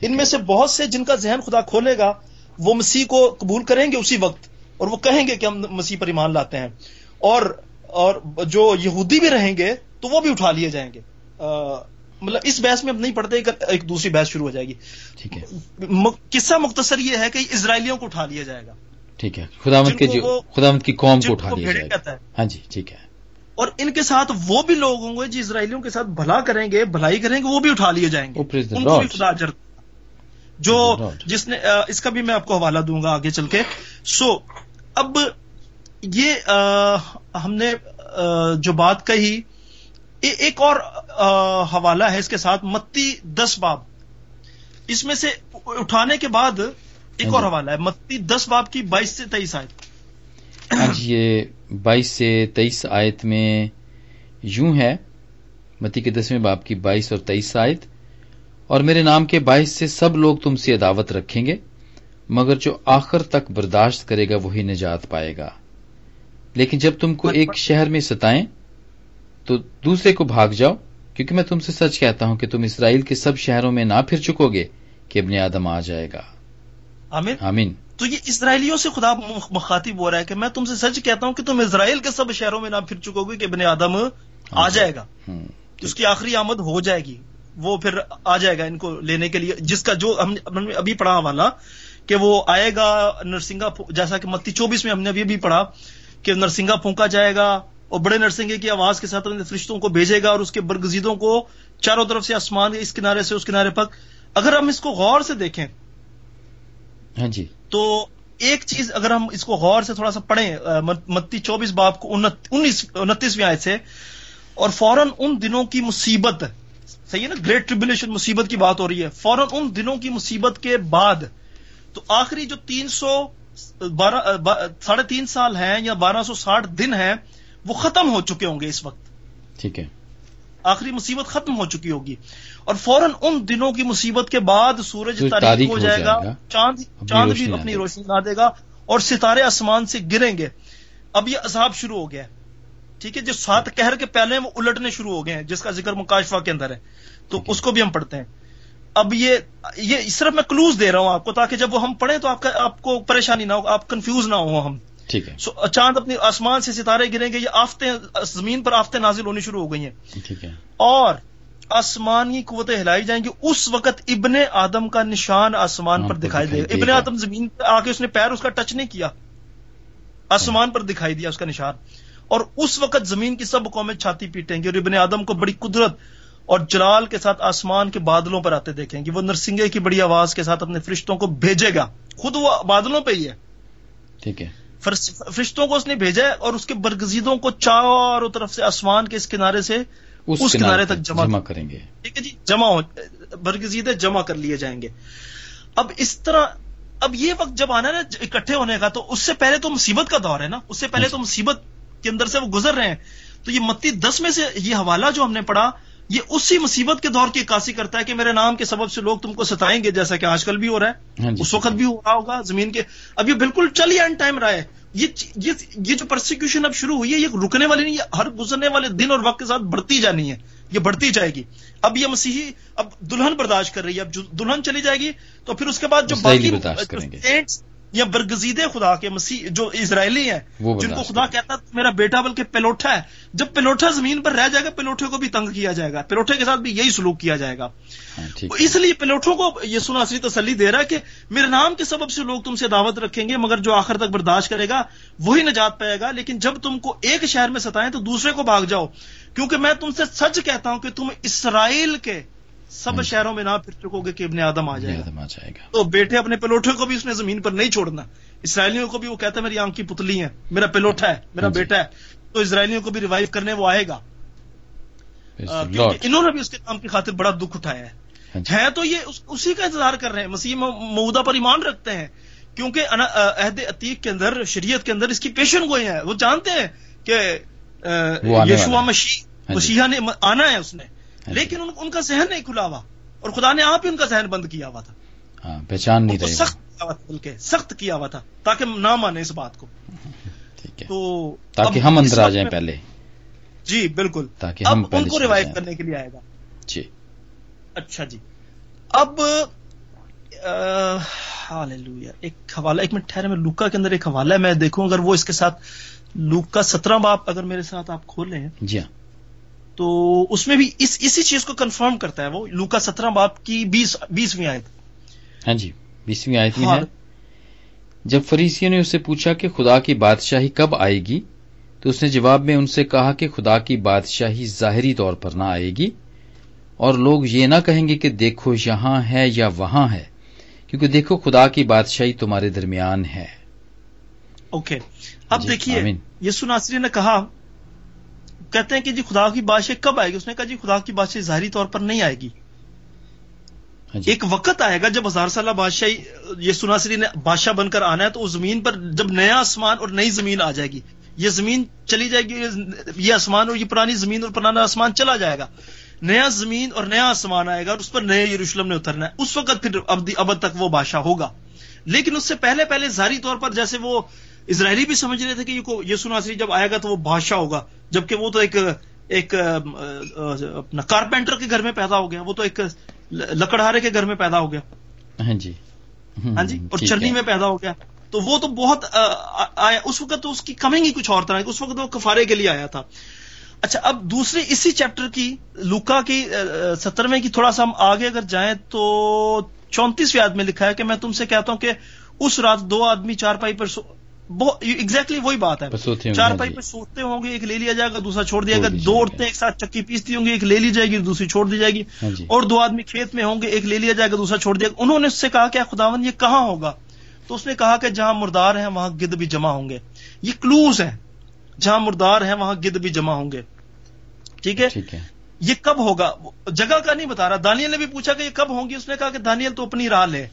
ان میں سے بہت سے جن کا ذہن خدا کھولے گا وہ مسیح کو قبول کریں گے اسی وقت اور وہ کہیں گے کہ ہم مسیح پر ایمان لاتے ہیں۔ اور اور جو یہودی بھی رہیں گے تو وہ بھی اٹھا لیے جائیں گے۔ مطلب اس بحث میں اب نہیں پڑھتے ایک دوسری بحث شروع ہو جائے گی۔ ٹھیک ہے۔ قصہ مختصر یہ ہے کہ اسرائیلیوں کو اٹھا لیا جائے گا۔ ٹھیک ہے۔ خدا مت کے خدا مت کی قوم کو اٹھا لیا جائے گا۔ ہاں جی ٹھیک ہے۔ اور ان کے ساتھ وہ بھی لوگ ہوں گے جو اسرائیلیوں کے ساتھ بھلا کریں گے بھلائی کریں گے وہ بھی اٹھا لیے جائیں گے۔ ان کو بھی خدا جرد جو جس نے اس کا بھی میں آپ کو حوالہ دوں گا آگے چل کے۔ سو اب یہ ہم نے جو بات کہی ایک اور حوالہ ہے اس کے ساتھ متی دس باب۔ اس میں سے اٹھانے کے بعد ایک اور حوالہ ہے متی دس باب کی بائیس سے تیئیس آیت۔ آج یہ بائیس سے تیئیس آیت میں یوں ہے متی کے دسویں باپ کی بائیس اور تیئیس آیت۔ اور میرے نام کے باعث سے سب لوگ تم سے دعوت رکھیں گے مگر جو آخر تک برداشت کرے گا وہی نجات پائے گا۔ لیکن جب تم کو ایک شہر میں ستائیں تو دوسرے کو بھاگ جاؤ کیونکہ میں تم سے سچ کہتا ہوں کہ تم اسرائیل کے سب شہروں میں نہ پھر چکو گے کہ ابن آدم آ جائے گا۔ آمین؟ آمین۔ تو یہ اسرائیلیوں سے خدا مخ- مخاطب ہو رہا ہے کہ میں تم سے سچ کہتا ہوں کہ تم اسرائیل کے سب شہروں میں نہ پھر چکو گے کہ ابن آدم آ جائے۔ گا۔ اس کی آخری آمد ہو جائے گی۔ وہ پھر آ جائے گا ان کو لینے کے لیے۔ جس کا جو ہم نے ابھی پڑھا والا کہ وہ آئے گا نرسنگا جیسا کہ متی چوبیس میں ہم نے ابھی ابھی پڑھا کہ نرسنگا پھونکا جائے گا اور بڑے نرسنگے کی آواز کے ساتھ فرشتوں کو بھیجے گا اور اس کے برگزیدوں کو چاروں طرف سے آسمان کے اس کنارے سے اس کنارے پر اگر ہم اس کو غور سے دیکھیں ہاں جی۔ تو ایک چیز اگر ہم اس کو غور سے تھوڑا سا پڑھیں متی چوبیس باپ کو انتیسویں آئے سے اور فوراً ان دنوں کی مصیبت صحیح ہے نا؟ گریٹ ٹریبولیشن مصیبت کی بات ہو رہی ہے۔ فوراً ان دنوں کی مصیبت کے بعد تو آخری جو تین سو بارہ ساڑھے تین سال ہیں یا بارہ سو ساٹھ دن ہیں وہ ختم ہو چکے ہوں گے اس وقت۔ ٹھیک ہے۔ آخری مصیبت ختم ہو چکی ہوگی۔ اور فوراً ان دنوں کی مصیبت کے بعد سورج تاریخ ہو جائے گا جائے گا۔ چاند چاند بھی اپنی۔ روشنی نہ دے گا اور ستارے آسمان سے گریں گے۔ اب یہ عذاب شروع ہو گیا ہے۔ ٹھیک ہے جو سات کہر کے پہلے ہیں وہ الٹنے شروع ہو گئے ہیں جس کا ذکر مکاشفہ کے اندر ہے۔ تو۔ اس کو بھی ہم پڑھتے ہیں۔ اب یہ یہ صرف میں کلوز دے رہا ہوں آپ کو تاکہ جب وہ ہم پڑھیں تو آپ کا آپ کو پریشانی نہ ہو آپ کنفیوز نہ ہو ہم. ٹھیک ہے. سو چاند اپنی آسمان سے ستارے گریں گے یہ آفتیں زمین پر آفتیں نازل ہونی شروع ہو گئی ہیں. ٹھیک ہے. اور آسمانی قوتیں ہلائی جائیں گی. اس وقت ابن آدم کا نشان آسمان ہاں، پر پر دکھائی دے گا. ابن۔ آدم زمین پہ آ کے اس نے پیر اس کا ٹچ نہیں کیا. آسمان پر دکھائی دیا اس کا نشان. اور اس وقت زمین کی سب قومیں چھاتی پیٹیں گی اور ابن آدم کو بڑی قدرت اور جلال کے ساتھ آسمان کے بادلوں پر آتے دیکھیں گے وہ نرسنگے کی بڑی آواز کے ساتھ اپنے فرشتوں کو بھیجے گا۔ خود وہ بادلوں پہ ہی ہے۔ ٹھیک ہے۔ فرشتوں کو اس نے بھیجا ہے اور اس کے برگزیدوں کو چاروں طرف سے آسمان کے اس کنارے سے اس کنارے تک جمع جمع کریں گے۔ ٹھیک ہے جی جمع ہو برگزیدے جمع کر لیے جائیں گے۔ اب اس طرح اب یہ وقت جب آنا ہے نا اکٹھے ہونے کا تو اس سے پہلے تو مصیبت کا دور ہے نا۔ اس سے پہلے تو مصیبت کے اندر سے وہ گزر رہے ہیں۔ تو یہ متی دس میں سے یہ حوالہ جو ہم نے پڑھا یہ اسی مصیبت کے دور کی عکاسی کرتا ہے کہ میرے نام کے سبب سے لوگ تم کو ستائیں گے جیسا کہ آج کل بھی ہو رہا ہے۔ ہاں جی۔ اس وقت بھی ہو رہا ہوگا زمین کے۔ اب یہ بالکل چل ہی اینڈ ٹائم رہا ہے۔ یہ یہ جو پرسیکیوشن اب شروع ہوئی ہے یہ رکنے والی نہیں یہ ہر گزرنے والے دن اور وقت کے ساتھ بڑھتی جانی ہے۔ یہ بڑھتی جائے گی۔ اب یہ مسیحی اب دلہن برداشت کر رہی ہے۔ اب دلہن چلی جائے گی تو پھر اس کے بعد جو باقی یا برگزیدے خدا کے مسیح جو اسرائیلی ہیں جن کو خدا۔ کہتا ہے میرا بیٹا بلکہ پلوٹھا ہے۔ جب پلوٹھا زمین پر رہ جائے گا پلوٹھے کو بھی تنگ کیا جائے گا۔ پلوٹھے کے ساتھ بھی یہی سلوک کیا جائے گا۔ ہاں اس لیے پلوٹوں کو یہ سناسری تسلی دے رہا ہے کہ میرے نام کے سبب سے لوگ تم سے دعوت رکھیں گے مگر جو آخر تک برداشت کرے گا وہی نجات پائے گا۔ لیکن جب تم کو ایک شہر میں ستائیں تو دوسرے کو بھاگ جاؤ کیونکہ میں تم سے سچ کہتا ہوں کہ تم اسرائیل کے سب۔ شہروں میں نہ پھر چکو گے کہ ابن آدم آ جائے گا آدم آ جائے گا تو بیٹے اپنے پلوٹے کو بھی اس نے زمین پر نہیں چھوڑنا اسرائیلیوں کو بھی وہ کہتا ہے میری آنکھ کی پتلی ہے میرا پلوٹا ہے میرا۔ بیٹا ہے تو اسرائیلیوں کو بھی ریوائو کرنے وہ آئے گا. انہوں نے بھی اس کے کام کی خاطر بڑا دکھ اٹھایا ہے ہاں جی ہے تو یہ اس- اسی کا انتظار کر رہے ہیں مسیح مودہ پر ایمان رکھتے ہیں کیونکہ عہد عتیق کے اندر شریعت کے اندر اس کی پیشن گوئی ہے وہ جانتے ہیں کہ یشوا۔ مسیح ہاں جی۔ مسیحا نے آنا ہے اس نے۔ لیکن ان, ان کا ذہن نہیں کھلا ہوا اور خدا نے آپ ہی ان کا ذہن بند کیا ہوا تھا۔ ہاں پہچان ان نہیں رہے۔ سخت کیا ہوا بلکہ سخت کیا ہوا تھا تاکہ نہ مانے اس بات کو۔ ٹھیک ہے۔ تو تاکہ ہم اندر آ جائیں پہلے۔ جی بالکل۔ تاکہ ہم ان کو ریوائو۔ کرنے کے لیے آئے گا۔ جی۔ اچھا جی۔ اب ایک حوالہ ایک منٹ ٹھہرے میں لوکا کے اندر ایک حوالہ ہے میں دیکھوں اگر وہ اس کے ساتھ لوکا سترہ باپ اگر میرے ساتھ آپ کھولیں جی ہاں۔ تو اس میں بھی اس اسی چیز کو کنفرم کرتا ہے وہ لوکا سترہ باپ کی بیس بیسویں آیت۔ ہاں جی بیسویں آیت میں ہاں۔ ہے۔ جب فریسیوں نے اسے پوچھا کہ خدا کی بادشاہی کب آئے گی تو اس نے جواب میں ان سے کہا کہ خدا کی بادشاہی ظاہری طور پر نہ آئے گی۔ اور لوگ یہ نہ کہیں گے کہ دیکھو یہاں ہے یا وہاں ہے کیونکہ دیکھو خدا کی بادشاہی تمہارے درمیان ہے۔ اوکے اب جی، دیکھیے۔ یسو ناصری نے کہا کہتے ہیں کہ جی خدا کی بادشاہی کب آئے گی؟ اس نے کہا جی خدا کی بادشاہی ظاہری طور پر نہیں آئے گی۔ ہاں جی۔ ایک وقت آئے گا جب ہزار سالہ بادشاہی یہ سناسری نے بادشاہ بن کر آنا ہے تو اس زمین پر جب نیا آسمان اور نئی زمین آ جائے گی یہ زمین چلی جائے گی یہ آسمان اور یہ پرانی زمین اور پرانا آسمان چلا جائے گا۔ نیا زمین اور نیا آسمان آئے گا اور اس پر نئے یروشلم نے اترنا ہے۔ اس وقت پھر ابد تک وہ بادشاہ ہوگا۔ لیکن اس سے پہلے پہلے ظاہری طور پر جیسے وہ اسرائیلی بھی سمجھ رہے تھے کہ یسوع ناصری جب آئے گا تو وہ بادشاہ ہوگا۔ جبکہ وہ تو ایک ایک اپنا کارپینٹر کے گھر میں پیدا ہو گیا۔ وہ تو ایک لکڑہارے کے گھر میں پیدا ہو گیا۔ ہاں جی۔ ہاں جی؟ اور چرنی میں پیدا ہو گیا۔ تو وہ تو بہت آیا۔ اس وقت تو اس کی کمنگ ہی کچھ اور طرح اس وقت وہ کفارے کے لیے آیا تھا۔ اچھا اب دوسری اسی چیپٹر کی لوکا کی سترویں کی تھوڑا سا ہم آگے اگر جائیں تو چونتیسویں آدمی میں لکھا ہے کہ میں تم سے کہتا ہوں کہ اس رات دو آدمی چار پائی پر ایگزیکٹلی وہی بات ہے۔ چار ہاں پائی جی۔ پر سوتے ہوں گے ایک لے لیا جائے گا دوسرا چھوڑ دیا گا۔ دو عورتیں ایک ساتھ چکی پیستی ہوں گی ایک لے لی جائے گی دوسری چھوڑ دی جائے گی۔ ہاں جی۔ اور دو آدمی کھیت میں ہوں گے ایک لے لیا جائے گا دوسرا چھوڑ دیا گا۔ انہوں نے اس سے کہا کہ خداون یہ کہاں ہوگا؟ تو اس نے کہا کہ جہاں مردار ہیں وہاں گد بھی جمع ہوں گے۔ یہ کلوز ہیں۔ جہاں مردار ہیں وہاں گد بھی جمع ہوں گے۔ ٹھیک ہے۔ یہ کب ہوگا؟ جگہ کا نہیں بتا رہا۔ دانیل نے بھی پوچھا کہ یہ کب ہوں گی؟ اس نے کہا کہ دانیل تو اپنی راہ لے۔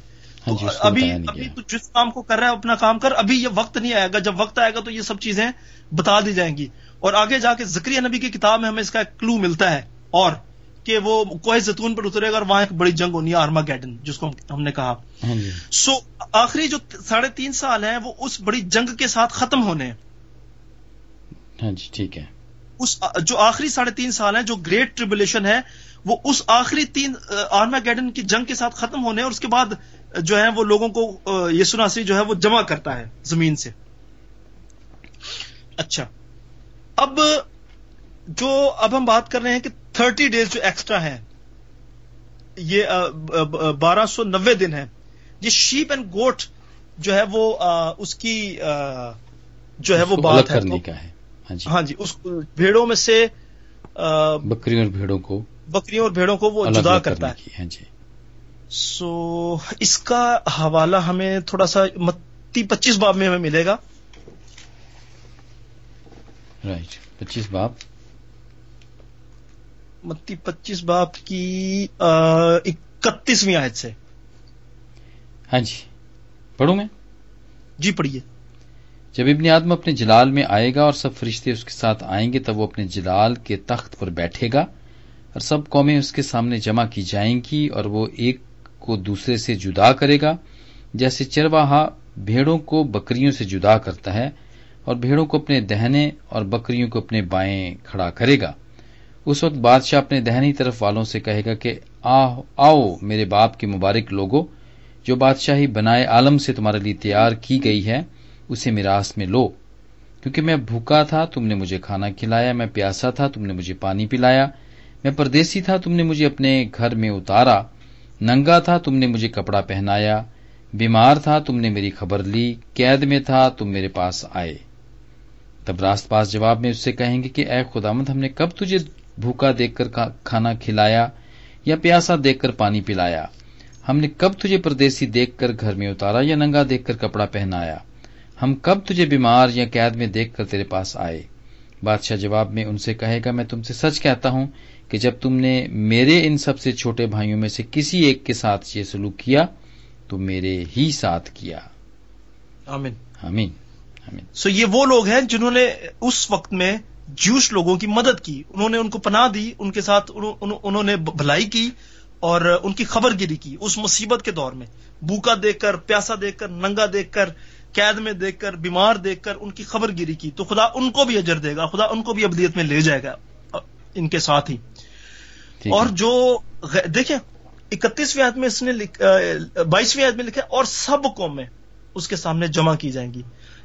ابھی ابھی تو جس کام کو کر رہا ہے اپنا کام کر ابھی یہ وقت نہیں آئے گا۔ جب وقت آئے گا تو یہ سب چیزیں بتا دی جائیں گی۔ اور آگے جا کے ذکری نبی کی کتاب میں ہمیں اس کا ایک کلو ملتا ہے اور کہ وہ کوہ زتون پر اترے گا اور وہاں ایک بڑی جنگ ہونی ہے آرما گیڈن جس کو ہم نے کہا۔ ہاں جی۔ سو آخری جو ساڑھے تین سال ہیں وہ اس بڑی جنگ کے ساتھ ختم ہونے ہاں جی ٹھیک ہے۔ اس جو آخری ساڑھے تین سال ہیں جو گریٹ ٹریبولیشن ہے وہ اس آخری تین آرما گیڈن کی جنگ کے ساتھ ختم ہونے اور اس کے بعد جو ہے وہ لوگوں کو یسو ناسی جو ہے وہ جمع کرتا ہے زمین سے۔ اچھا۔ اب جو اب ہم بات کر رہے ہیں کہ تھرٹی ڈیز جو ایکسٹرا ہے یہ بارہ سو نوے دن ہے یہ شیپ اینڈ گوٹ جو ہے وہ اس کی جو ہے وہ بات کرنے کا ہے۔ ہاں جی۔ ہاں جی اس بھیڑوں میں سے بکریوں اور بھیڑوں کو بکریوں اور بھیڑوں کو وہ جدا کرتا ہے۔ سو اس کا حوالہ ہمیں تھوڑا سا متی پچیس باب میں ہمیں ملے گا۔ رائٹ پچیس باب۔ متی پچیس باب کی اکتیسویں آیت سے۔ ہاں جی۔ پڑھوں میں؟ جی پڑھیے۔ جب ابن آدم اپنے جلال میں آئے گا اور سب فرشتے اس کے ساتھ آئیں گے تب وہ اپنے جلال کے تخت پر بیٹھے گا اور سب قومیں اس کے سامنے جمع کی جائیں گی اور وہ ایک کو دوسرے سے جدا کرے گا، جیسے چرواہا بھیڑوں کو بکریوں سے جدا کرتا ہے اور بھیڑوں کو اپنے دہنے اور بکریوں کو اپنے بائیں کھڑا کرے گا۔ اس وقت بادشاہ اپنے دہنی طرف والوں سے کہے گا کہ آؤ میرے باپ کے مبارک لوگوں جو بادشاہی بنائے عالم سے تمہارے لیے تیار کی گئی ہے، اسے میراث میں لو۔ کیونکہ میں بھوکا تھا، تم نے مجھے کھانا کھلایا، میں پیاسا تھا، تم نے مجھے پانی پلایا، میں پردیسی تھا، تم نے مجھے اپنے گھر میں اتارا۔ ننگا تھا، تم نے مجھے کپڑا پہنایا، بیمار تھا، تم نے میری خبر لی، قید میں تھا، تم میرے پاس آئے۔ تب راست پاس جواب میں اس سے کہیں گے کہ اے خدا مند ہم نے کب تجھے بھوکا دیکھ کر کھانا کھلایا یا پیاسا دیکھ کر پانی پلایا؟ ہم نے کب تجھے پردیسی دیکھ کر گھر میں اتارا یا ننگا دیکھ کر کپڑا پہنایا؟ ہم کب تجھے بیمار یا قید میں دیکھ کر تیرے پاس آئے؟ بادشاہ جواب میں ان سے کہے گا، میں تم سے سچ کہتا ہوں کہ جب تم نے میرے ان سب سے چھوٹے بھائیوں میں سے کسی ایک کے ساتھ یہ سلوک کیا تو میرے ہی ساتھ کیا۔ آمین۔ آمین۔ آمین۔ سو یہ وہ لوگ ہیں جنہوں نے اس وقت میں جوش لوگوں کی مدد کی۔ انہوں نے ان کو پناہ دی ان کے ساتھ انہوں نے بھلائی کی اور ان کی خبر گیری کی۔ اس مصیبت کے دور میں بوکا دیکھ کر پیاسا دیکھ کر ننگا دیکھ کر قید میں دیکھ کر بیمار دیکھ کر ان کی خبر گیری کی۔ تو خدا ان کو بھی اجر دے گا خدا ان کو بھی ابدیت میں لے جائے گا ان کے ساتھ ہی۔ اور جو دیکھیں اکتیسویں میں اس نے بائیسویں میں لکھا اور سب قومیں اس کے سامنے جمع کی جائیں گی۔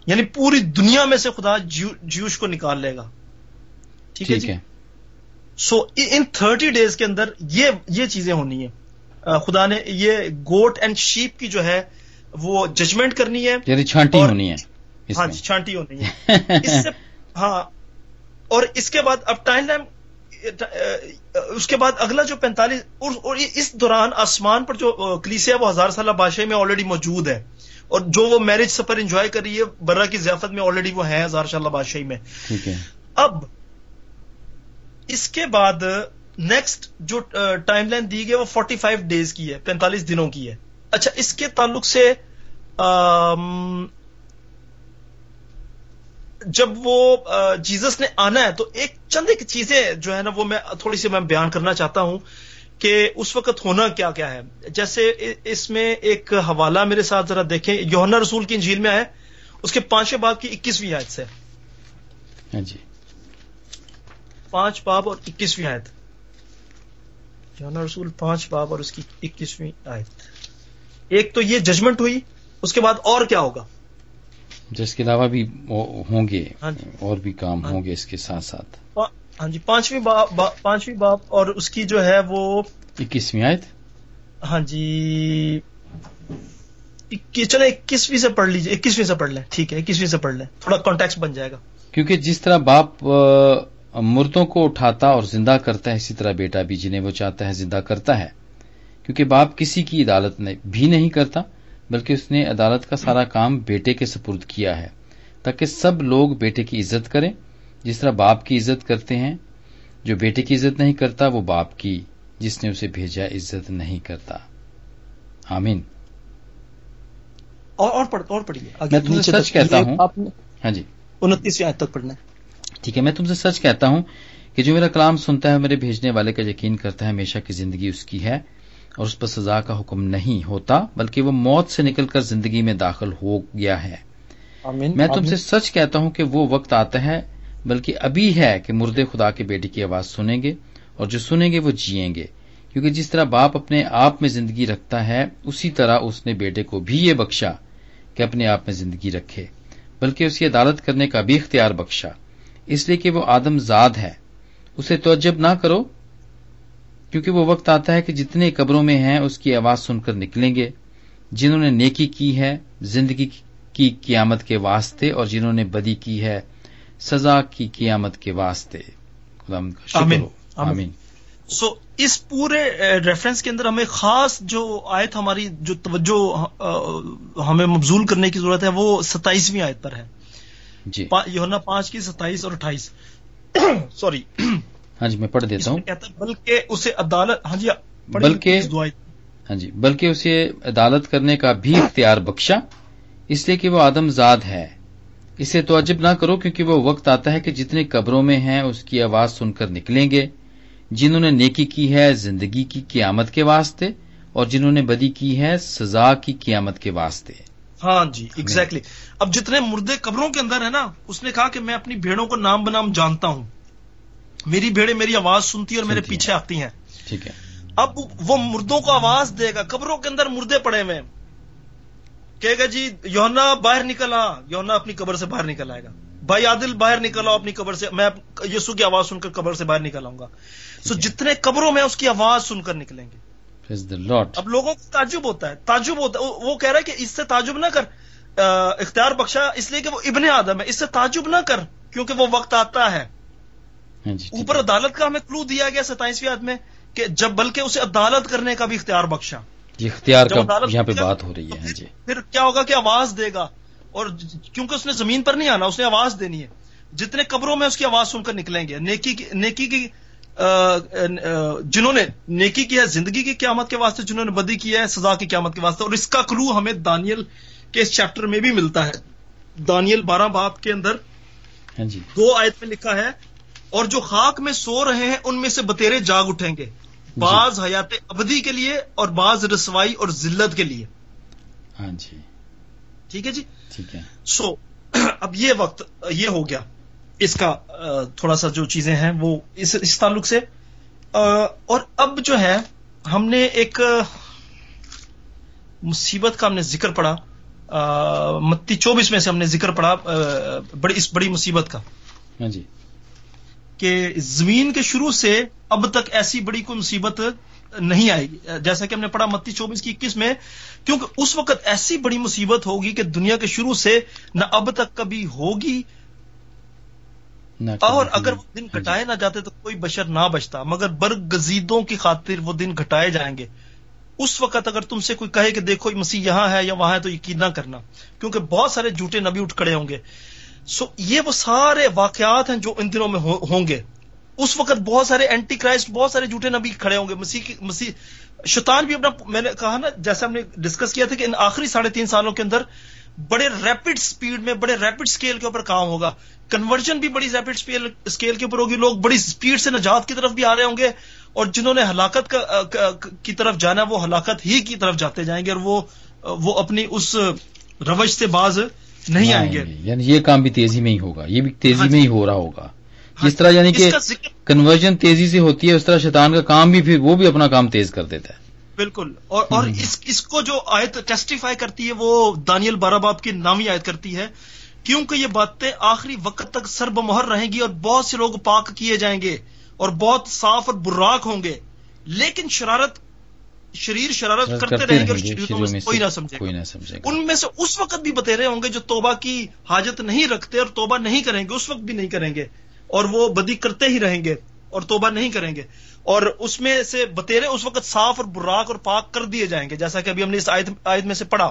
یعنی پوری دنیا میں سے خدا جیوش کو نکال لے گا۔ ٹھیک ہے جی؟ سو ان تھرٹی ڈیز کے اندر یہ یہ چیزیں ہونی ہیں۔ خدا نے یہ گوٹ اینڈ شیپ کی جو ہے وہ ججمنٹ کرنی ہے۔ یعنی چھانٹی ہونی ہے۔ ہاں جی چھانٹی ہونی ہے۔ اس سے ہاں۔ اور اس کے بعد اب ٹائم لائم اس کے بعد اگلا جو پینتالیس اور اس دوران آسمان پر جو کلیسیا وہ ہزار سالہ بادشاہ میں آلریڈی موجود ہے۔ اور جو وہ میرج سفر انجوائے کر رہی ہے برا کی ضیافت میں آلریڈی وہ ہے ہزار سالہ بادشاہی میں۔ اب اس کے بعد نیکسٹ جو ٹائم لائن دی گئی وہ فورٹی فائیو ڈیز کی ہے پینتالیس دنوں کی ہے۔ اچھا اس کے تعلق سے جب وہ جیزس نے آنا ہے تو ایک چند ایک چیزیں جو ہے نا وہ میں تھوڑی سی میں بیان کرنا چاہتا ہوں کہ اس وقت ہونا کیا کیا ہے۔ جیسے اس میں ایک حوالہ میرے ساتھ ذرا دیکھیں۔ یونا رسول کی انجیل میں آئے اس کے پانچویں باغ کی اکیسویں آیت سے۔ ہاں جی۔ پانچ باب اور اکیسویں آیت۔ یونا رسول پانچ باب اور اس کی اکیسویں آیت۔ ایک تو یہ ججمنٹ ہوئی اس کے بعد اور کیا ہوگا؟ جس کے علاوہ بھی ہوں گے ہاں جی۔ اور بھی کام ہاں۔ ہوں گے اس کے ساتھ ساتھ۔ ہاں جی پانچویں پانچویں باب اور اس کی جو ہے وہ اکیسویں آیت؟ ہاں جی چلے اکیسویں سے پڑھ لیجیے اکیسویں سے پڑھ لیں۔ ٹھیک ہے اکیسویں سے پڑھ لیں۔ تھوڑا کانٹیکس بن جائے گا۔ کیونکہ جس طرح باپ مردوں کو اٹھاتا اور زندہ کرتا ہے اسی طرح بیٹا بھی جنہیں وہ چاہتا ہے زندہ کرتا ہے۔ کیونکہ باپ کسی کی عدالت بھی نہیں کرتا۔ بلکہ اس نے عدالت کا سارا کام بیٹے کے سپرد کیا ہے تاکہ سب لوگ بیٹے کی عزت کریں۔ جس طرح باپ کی عزت کرتے ہیں جو بیٹے کی عزت نہیں کرتا وہ باپ کی جس نے اسے بھیجا عزت نہیں کرتا۔ آمین۔ اور اور پڑھ اور پڑھیے۔ میں تم سے سچ کہتا ہوں۔ ہاں جی۔ آیت تک پڑھنا ٹھیک ہے میں تم سے سچ کہتا ہوں کہ جو میرا کلام سنتا ہے میرے بھیجنے والے کا یقین کرتا ہے ہمیشہ کی زندگی اس کی ہے۔ اور اس پر سزا کا حکم نہیں ہوتا بلکہ وہ موت سے نکل کر زندگی میں داخل ہو گیا ہے۔ آمین۔ میں تم سے سچ کہتا ہوں کہ وہ وقت آتا ہے بلکہ ابھی ہے کہ مردے خدا کے بیٹے کی آواز سنیں گے اور جو سنیں گے وہ جیئیں گے۔ کیونکہ جس طرح باپ اپنے آپ میں زندگی رکھتا ہے اسی طرح اس نے بیٹے کو بھی یہ بخشا کہ اپنے آپ میں زندگی رکھے بلکہ اسی عدالت کرنے کا بھی اختیار بخشا۔ اس لیے کہ وہ آدم زاد ہے۔ اسے توجب نہ کرو کیونکہ وہ وقت آتا ہے کہ جتنے قبروں میں ہیں اس کی آواز سن کر نکلیں گے۔ جنہوں نے نیکی کی ہے زندگی کی قیامت کے واسطے اور جنہوں نے بدی کی ہے سزا کی قیامت کے واسطے۔ خدا کا شکر آمین۔ ہو۔ آمین۔ آمین۔ سو اس پورے ریفرنس کے اندر ہمیں خاص جو آیت ہماری جو توجہ ہمیں مبزول کرنے کی ضرورت ہے وہ ستائیسویں آیت پر ہے۔ جی۔ پا- یوحنا پانچ کی ستائیس اور اٹھائیس۔ سوری ہاں جی میں پڑھ دیتا ہوں۔ کہتا بلکہ اسے عدالت ہاں جی بلکہ- ہاں جی بلکہ اسے عدالت کرنے کا بھی اختیار بخشا۔ اس لیے کہ وہ آدم زاد ہے۔ اسے توجب نہ کرو کیونکہ وہ وقت آتا ہے کہ جتنے قبروں میں ہیں اس کی آواز سن کر نکلیں گے۔ جنہوں نے نیکی کی ہے زندگی کی قیامت کے واسطے اور جنہوں نے بدی کی ہے سزا کی قیامت کے واسطے۔ ہاں جی ایگزیکٹلی اب جتنے مردے قبروں کے اندر ہے نا اس نے کہا کہ میں اپنی بھیڑوں کو نام بنام جانتا ہوں۔ میری بھیڑیں میری آواز سنتی ہیں اور میرے۔ پیچھے آتی ہیں۔ ٹھیک ہے۔ اب وہ مردوں کو آواز دے گا قبروں کے اندر مردے پڑے ہوئے کہے گا جی یونا باہر نکل آ یونا اپنی قبر سے باہر نکل آئے گا۔ بھائی عادل باہر نکل آؤ اپنی قبر سے۔ میں یسو کی آواز سن کر قبر سے باہر نکل آؤں گا۔ سو جتنے قبروں میں اس کی آواز سن کر نکلیں گے. اب لوگوں کو تعجب ہوتا ہے تعجب ہوتا ہے۔ وہ- کہہ رہا ہے کہ اس سے تعجب نہ کر۔ اختیار بخشا اس لیے کہ وہ ابن آدم ہے۔ اس سے تعجب نہ کر کیونکہ وہ وقت آتا ہے۔ اوپر ہے۔ عدالت کا ہمیں کلو دیا گیا ستائیسویں آدھ میں کہ جب بلکہ اسے عدالت کرنے کا بھی اختیار بخشا۔ جی اختیار کا یہاں پہ بات ہو رہی ہے ہاں پھر- جی۔ پھر کیا ہوگا کہ آواز دے گا اور کیونکہ اس نے زمین پر نہیں آنا اس نے آواز دینی ہے۔ جتنے قبروں میں اس کی آواز سن کر نکلیں گے نیکی کی نیکی کی جنہوں نے نیکی کی ہے زندگی کی قیامت کے واسطے جنہوں نے بدی کی ہے سزا کی قیامت کے واسطے اور اس کا کلو ہمیں دانیل کے اس چیپٹر میں بھی ملتا ہے۔ دانیل بارہ باپ کے اندر ہاں جی۔ دو آیت میں لکھا ہے اور جو خاک میں سو رہے ہیں ان میں سے بتیرے جاگ اٹھیں گے۔ بعض حیات ابدی کے لیے اور بعض رسوائی اور ذلت کے لیے۔ ہاں جی۔ ٹھیک ہے جی؟ ٹھیک ہے۔ سو اب یہ وقت یہ ہو گیا۔ اس کا تھوڑا سا جو چیزیں ہیں وہ اس اس تعلق سے۔ اور اب جو ہے ہم نے ایک مصیبت کا ہم نے ذکر پڑا متی چوبیس میں سے ہم نے ذکر پڑا بڑی اس بڑی مصیبت کا۔ ہاں جی۔ کہ زمین کے شروع سے اب تک ایسی بڑی کوئی مصیبت نہیں آئی۔ جیسا کہ ہم نے پڑھا متی چوبیس کی اکیس میں کیونکہ اس وقت ایسی بڑی مصیبت ہوگی کہ دنیا کے شروع سے نہ اب تک کبھی ہوگی۔ اور اگر وہ دن۔ گھٹائے نہ جاتے تو کوئی بشر نہ بچتا مگر برگزیدوں کی خاطر وہ دن گھٹائے جائیں گے۔ اس وقت اگر تم سے کوئی کہے کہ دیکھو مسیح یہاں ہے یا وہاں ہے تو یقین نہ کرنا کیونکہ بہت سارے جھوٹے نبی اٹھ کھڑے ہوں گے۔ سو یہ وہ سارے واقعات ہیں جو ان دنوں میں ہوں گے۔ اس وقت بہت سارے اینٹی کرائسٹ بہت سارے جھوٹے نبی کھڑے ہوں گے۔ مسیح کی مسیح شیطان بھی اپنا میں نے کہا نا، جیسے ہم نے ڈسکس کیا تھا کہ ان آخری ساڑھے تین سالوں کے اندر بڑے ریپڈ سپیڈ میں، بڑے ریپڈ سکیل کے اوپر کام ہوگا۔ کنورژن بھی بڑی ریپڈ سکیل کے اوپر ہوگی۔ لوگ بڑی سپیڈ سے نجات کی طرف بھی آ رہے ہوں گے اور جنہوں نے ہلاکت کی طرف جانا وہ ہلاکت ہی کی طرف جاتے جائیں گے اور وہ وہ اپنی اس روش سے باز نہیں آئیں گے۔ یعنی یہ کام بھی تیزی میں ہی ہوگا یہ بھی تیزی ہاں جی۔ میں ہی ہو رہا ہوگا۔ جس طرح یعنی کہ کنورژن تیزی سے ہوتی ہے اس طرح شیطان کا کام بھی پھر وہ بھی اپنا کام تیز کر دیتا ہے۔ بالکل۔ اور اور۔ اس اس کو جو آیت ٹیسٹیفائی کرتی ہے وہ دانیل بارہ باب کی نامی آیت کرتی ہے۔ کیونکہ یہ باتیں آخری وقت تک سر بمہر رہیں گی اور بہت سے لوگ پاک کیے جائیں گے اور بہت صاف اور براک ہوں گے لیکن شرارت شریر شرارت کرتے رہیں گے اور شریروں میں کوئی نہ سمجھے کوئی نہ سمجھے ان میں سے اس وقت بھی بتیرے ہوں گے جو توبہ کی حاجت نہیں رکھتے اور توبہ نہیں کریں گے اس وقت بھی نہیں کریں گے۔ اور وہ بدی کرتے ہی رہیں گے اور توبہ نہیں کریں گے۔ اور اس میں سے بتیرے اس وقت صاف اور براک اور پاک کر دیے جائیں گے جیسا کہ ابھی ہم نے اس آیت آیت میں سے پڑھا۔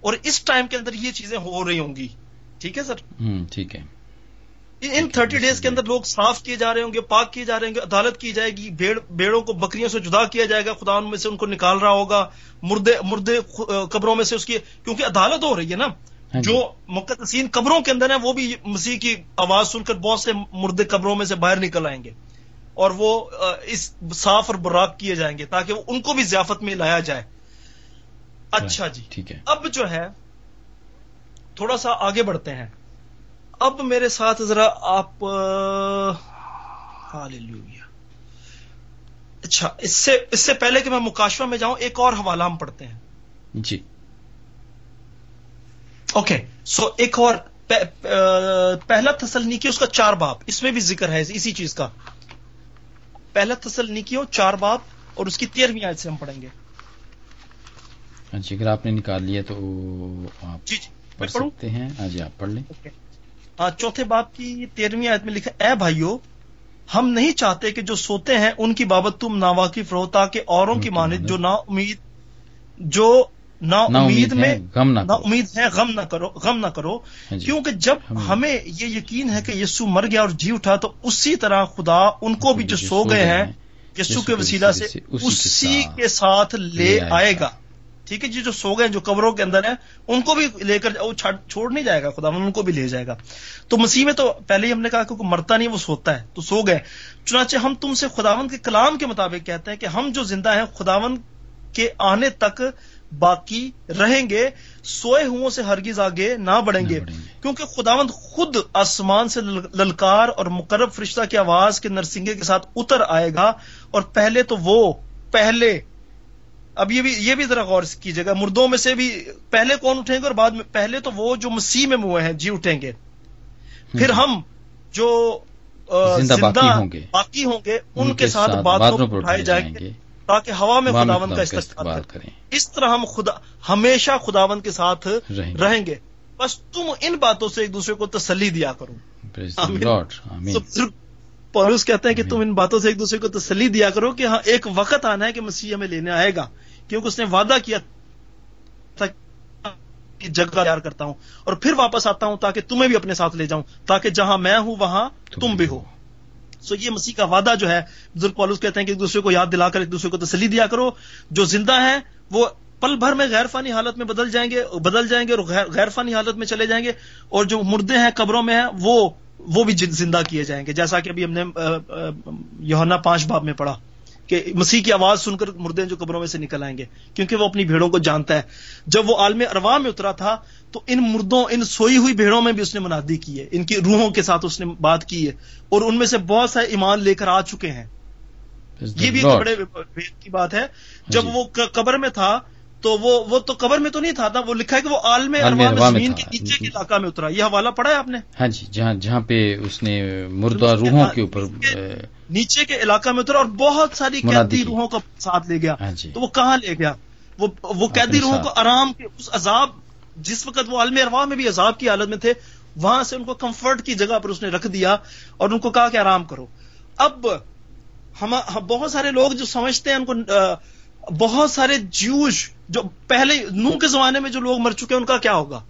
اور اس ٹائم کے اندر یہ چیزیں ہو رہی ہوں گی۔ ٹھیک ہے سر؟ ٹھیک ہے۔ ان تھرٹی ڈیز کے اندر لوگ صاف کیے جا رہے ہوں گے پاک کیے جا رہے ہوں گے عدالت کی جائے گی بھیڑ بھیڑوں کو بکریوں سے جدا کیا جائے گا خدا ان میں سے ان کو نکال رہا ہوگا مردے مردے قبروں میں سے اس کی کیونکہ عدالت ہو رہی ہے نا۔ ہاں جی۔ جو مقدسین قبروں کے اندر ہیں وہ بھی مسیح کی آواز سن کر بہت سے مردے قبروں میں سے باہر نکل آئیں گے۔ اور وہ اس صاف اور براک کیے جائیں گے تاکہ وہ ان کو بھی ضیافت میں لایا جائے۔ اچھا جی۔ ٹھیک ہے۔ اب جو ہے تھوڑا سا آگے بڑھتے ہیں۔ اب میرے ساتھ ذرا آپ اچھا اس سے اس سے پہلے کہ میں مکاشفہ میں جاؤں ایک اور حوالہ ہم پڑھتے ہیں۔ جی۔ اوکے سو ایک اور پہ- پہ- پہلا تسل نیکی اس کا چار باپ اس میں بھی ذکر ہے اسی چیز کا۔ پہلا تسل نیکی چار باپ اور اس کی تیرہویں آیت سے ہم پڑھیں گے۔ جی اگر آپ نے نکال لیا تو آپ جی جی پڑھ سکتے ہیں۔ ہاں جی آپ پڑھ لیں۔ چوتھے باپ کی تیرہویں آیت میں لکھا اے بھائیو ہم نہیں چاہتے کہ جو سوتے ہیں ان کی بابت تم ناواقف رہو تاکہ اوروں کی مانند جو نا امید جو نا امید میں غم نہ نا امید ہے غم نہ کرو غم نہ کرو۔ ہاں جی۔ کیونکہ جب ہمیں- ہمیں یہ یقین ہے کہ یسو مر گیا اور جی اٹھا تو اسی طرح خدا ان کو بھی جو سو گئے ہیں یسو کے وسیلہ سے اسی کے ساتھ لے آئے گا۔ ٹھیک ہے جی جو سو گئے جو قبروں کے اندر ہیں ان کو بھی لے کر وہ چھوڑ نہیں جائے گا خدا ان کو بھی لے جائے گا۔ تو مسیح میں تو پہلے ہی ہم نے کہا کہ مرتا نہیں وہ سوتا ہے تو سو گئے۔ چنانچہ ہم تم سے خداون کے کلام کے مطابق کہتے ہیں کہ ہم جو زندہ ہیں خداون کے آنے تک باقی رہیں گے سوئے ہوں سے ہرگز آگے نہ بڑھیں گے۔ کیونکہ خداوند خود آسمان سے لل- للکار اور مقرب فرشتہ کی آواز کے نرسنگے کے ساتھ اتر آئے گا اور پہلے تو وہ پہلے اب یہ بھی یہ بھی ذرا غور کیجیے گا۔ مردوں میں سے بھی پہلے کون اٹھیں گے اور بعد میں پہلے تو وہ جو مسیح میں موئے ہیں جی اٹھیں گے۔ پھر ہم جو آ، زندہ باقی ہوں گے۔ باقی ہوں گے ان, کے ساتھ باتوں اٹھائے جائیں گے تاکہ ہوا میں خداون خدا کا استقبال استقبال کریں۔ اس طرح ہم خدا ہمیشہ خداون کے ساتھ رہیں گے۔ بس تم ان باتوں سے ایک دوسرے کو تسلی دیا کرو۔ پولس کہتے ہیں کہ۔ تم ان باتوں سے ایک دوسرے کو تسلی دیا کرو کہ ہاں ایک وقت آنا ہے کہ مسیح ہمیں لینے آئے گا۔ کیونکہ اس نے وعدہ کیا تھا کہ جگہ تیار کرتا ہوں اور پھر واپس آتا ہوں تاکہ تمہیں بھی اپنے ساتھ لے جاؤں تاکہ جہاں میں ہوں وہاں تم بھی ہو۔ سو یہ مسیح کا وعدہ جو ہے بزرگ پولس کہتے ہیں کہ ایک دوسرے کو یاد دلا کر ایک دوسرے کو تسلی دیا کرو۔ جو زندہ ہے وہ پل بھر میں غیر فانی حالت میں بدل جائیں گے بدل جائیں گے اور غیر فانی حالت میں چلے جائیں گے۔ اور جو مردے ہیں قبروں میں ہیں وہ وہ بھی زندہ کیے جائیں گے۔ جیسا کہ ابھی ہم نے یوحنا پانچ باب میں پڑھا۔ کہ مسیح کی آواز سن کر مردے جو قبروں میں سے نکل آئیں گے کیونکہ وہ اپنی بھیڑوں کو جانتا ہے۔ جب وہ عالم ارواح میں اترا تھا تو ان مردوں ان سوئی ہوئی بھیڑوں میں بھی اس نے منادی کی ہے۔ ان کی روحوں کے ساتھ اس نے بات کی ہے۔ اور ان میں سے بہت سارے ایمان لے کر آ چکے ہیں۔ یہ بھی ایک. بڑے بھید کی بات ہے۔ جب جی۔ وہ قبر میں تھا تو وہ وہ تو قبر میں تو نہیں تھا وہ لکھا ہے کہ وہ عالم زمین۔ کے نیچے کے علاقہ میں اترا۔ یہ حوالہ پڑھا ہے آپ نے؟ ہاں جی جہاں جہاں پہ اس نے مردہ روحوں کے اوپر نیچے کے علاقہ میں اترا اور بہت ساری قیدی۔ روحوں کو ساتھ لے گیا۔ ہاں جی۔ تو وہ کہاں لے گیا؟ وہ وہ قیدی روحوں۔ کو آرام کے اس عذاب جس وقت وہ عالم ارواح میں بھی عذاب کی حالت میں تھے وہاں سے ان کو کمفرٹ کی جگہ پر اس نے رکھ دیا اور ان کو کہا کہ آرام کرو۔ اب ہم بہت سارے لوگ جو سمجھتے ہیں ان کو بہت سارے جیوش جو پہلے نو کے زمانے میں جو لوگ مر چکے ہیں، ان کا کیا ہوگا؟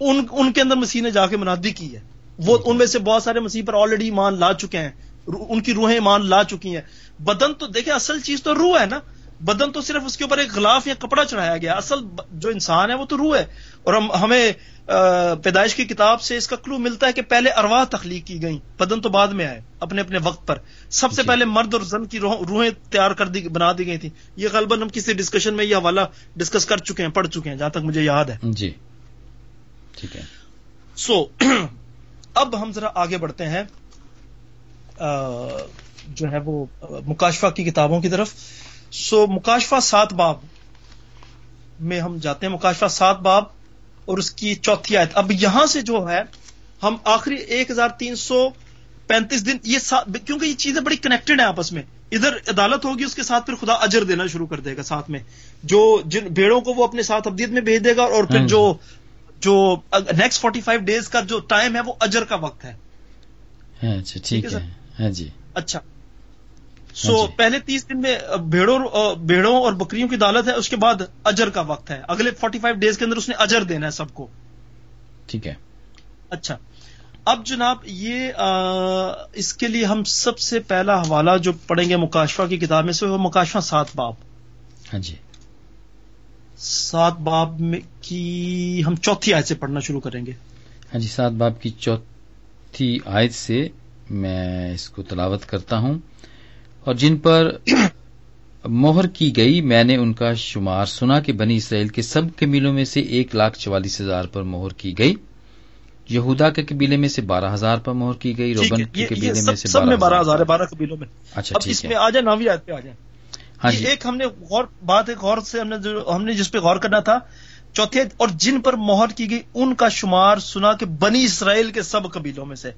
ان ان کے اندر مسیح نے جا کے منادی کی ہے۔ وہ ان میں سے بہت سارے مسیح پر آلریڈی ایمان لا چکے ہیں۔ ان کی روحیں ایمان لا چکی ہیں۔ بدن تو دیکھیں، اصل چیز تو روح ہے نا۔ بدن تو صرف اس کے اوپر ایک غلاف یا کپڑا چڑھایا گیا۔ اصل جو انسان ہے وہ تو روح ہے اور ہم ہمیں پیدائش کی کتاب سے اس کا کلو ملتا ہے کہ پہلے ارواح تخلیق کی گئیں بدن تو بعد میں آئے اپنے اپنے وقت پر۔ سب سے جی۔ پہلے مرد اور زن کی روح- روحیں تیار کر دی بنا دی گئی تھی یہ غالباً ہم کسی ڈسکشن میں یہ حوالہ ڈسکس کر چکے ہیں پڑھ چکے ہیں جہاں تک مجھے یاد ہے۔ جی۔ ٹھیک ہے۔ سو اب ہم ذرا آگے بڑھتے ہیں۔ جو ہے وہ مکاشفہ کی کتابوں کی طرف۔ سو مکاشفہ سات باب میں ہم جاتے ہیں مکاشفہ سات باب اور اس کی چوتھی آیت۔ اب یہاں سے جو ہے ہم آخری ایک ہزار تین سو پینتیس دن یہ کیونکہ یہ چیزیں بڑی کنیکٹڈ ہیں آپس میں۔ ادھر عدالت ہوگی اس کے ساتھ پھر خدا اجر دینا شروع کر دے گا ساتھ میں۔ جو جن بھیڑوں کو وہ اپنے ساتھ ابدیت میں بھیج دے گا اور پھر۔ جو جو نیکسٹ فورٹی فائیو ڈیز کا جو ٹائم ہے وہ اجر کا وقت ہے۔ ہاں جی، ٹھیک ہے ہاں جی۔ اچھا۔ سو جی۔ پہلے تیس دن میں بھیڑوں بھیڑوں اور بکریوں کی عدالت ہے اس کے بعد اجر کا وقت ہے۔ اگلے فورٹی فائیو ڈیز کے اندر اس نے اجر دینا ہے سب کو۔ ٹھیک ہے۔ اچھا۔ اب جناب یہ اس کے لیے ہم سب سے پہلا حوالہ جو پڑھیں گے مکاشفہ کی کتاب میں سے وہ مکاشفہ سات باب۔ ہاں جی۔ سات باب میں کی ہم چوتھی آیت سے پڑھنا شروع کریں گے۔ ہاں جی سات باب کی چوتھی آیت سے میں اس کو تلاوت کرتا ہوں۔ اور جن پر مہر کی گئی میں نے ان کا شمار سنا کہ بنی اسرائیل کے سب قبیلوں میں سے ایک لاکھ چوالیس ہزار پر مہر کی گئی۔ یہودا کے قبیلے میں سے بارہ ہزار پر مہر کی گئی روبن کے قبیلے میں سے بارہ ہزار۔ بارہ قبیلوں میں۔ اچھا اس میں آ جائے نوی آیت پہ آ جائیں۔ ہاں جی۔ ایک ہم نے غور بات ایک غور سے ہم نے ہم نے جس پہ غور کرنا تھا چوتھے اور جن پر مہر کی گئی ان کا شمار سنا کہ بنی اسرائیل کے سب قبیلوں میں سے۔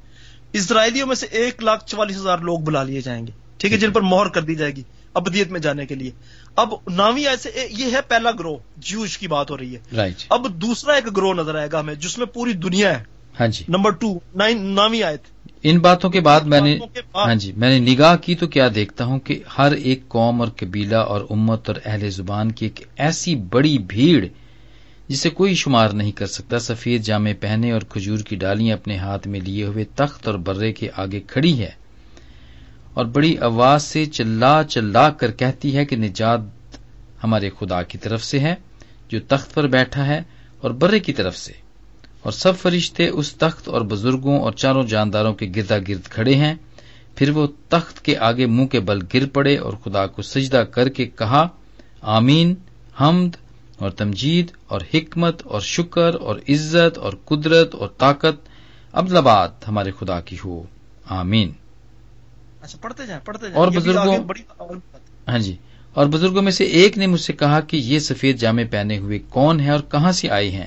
اسرائیلیوں میں سے ایک لاکھ چوالیس ہزار لوگ بلا لیے جائیں گے۔ ٹھیک ہے جن پر مہر کر دی جائے گی ابدیت میں جانے کے لیے۔ اب ناوی ایسے یہ ہے پہلا گروہ جیوش کی بات ہو رہی ہے۔ اب دوسرا ایک گروہ نظر آئے گا ہمیں جس میں پوری دنیا ہے۔ ہاں جی۔ نمبر ٹو نامی آئے تھے ان باتوں کے بعد میں نے ہاں جی میں نے نگاہ کی تو کیا دیکھتا ہوں کہ ہر ایک قوم اور قبیلہ اور امت اور اہل زبان کی ایک ایسی بڑی بھیڑ جسے کوئی شمار نہیں کر سکتا سفید جامے پہنے اور کھجور کی ڈالیاں اپنے ہاتھ میں لیے ہوئے تخت اور برے کے آگے کھڑی ہے۔ اور بڑی آواز سے چلا چلا کر کہتی ہے کہ نجات ہمارے خدا کی طرف سے ہے، جو تخت پر بیٹھا ہے اور برے کی طرف سے۔ اور سب فرشتے اس تخت اور بزرگوں اور چاروں جانداروں کے گردا گرد کھڑے ہیں۔ پھر وہ تخت کے آگے منہ کے بل گر پڑے اور خدا کو سجدہ کر کے کہا، آمین، حمد اور تمجید اور حکمت اور شکر اور عزت اور قدرت اور طاقت ابلباد ہمارے خدا کی ہو۔ آمین۔ اچھا پڑھتے جائیں پڑھتے جائیں۔ اور بزرگوں ہاں جی اور بزرگوں میں سے ایک نے مجھ سے کہا کہ یہ سفید جامے پہنے ہوئے کون ہے اور کہاں سے آئے ہیں؟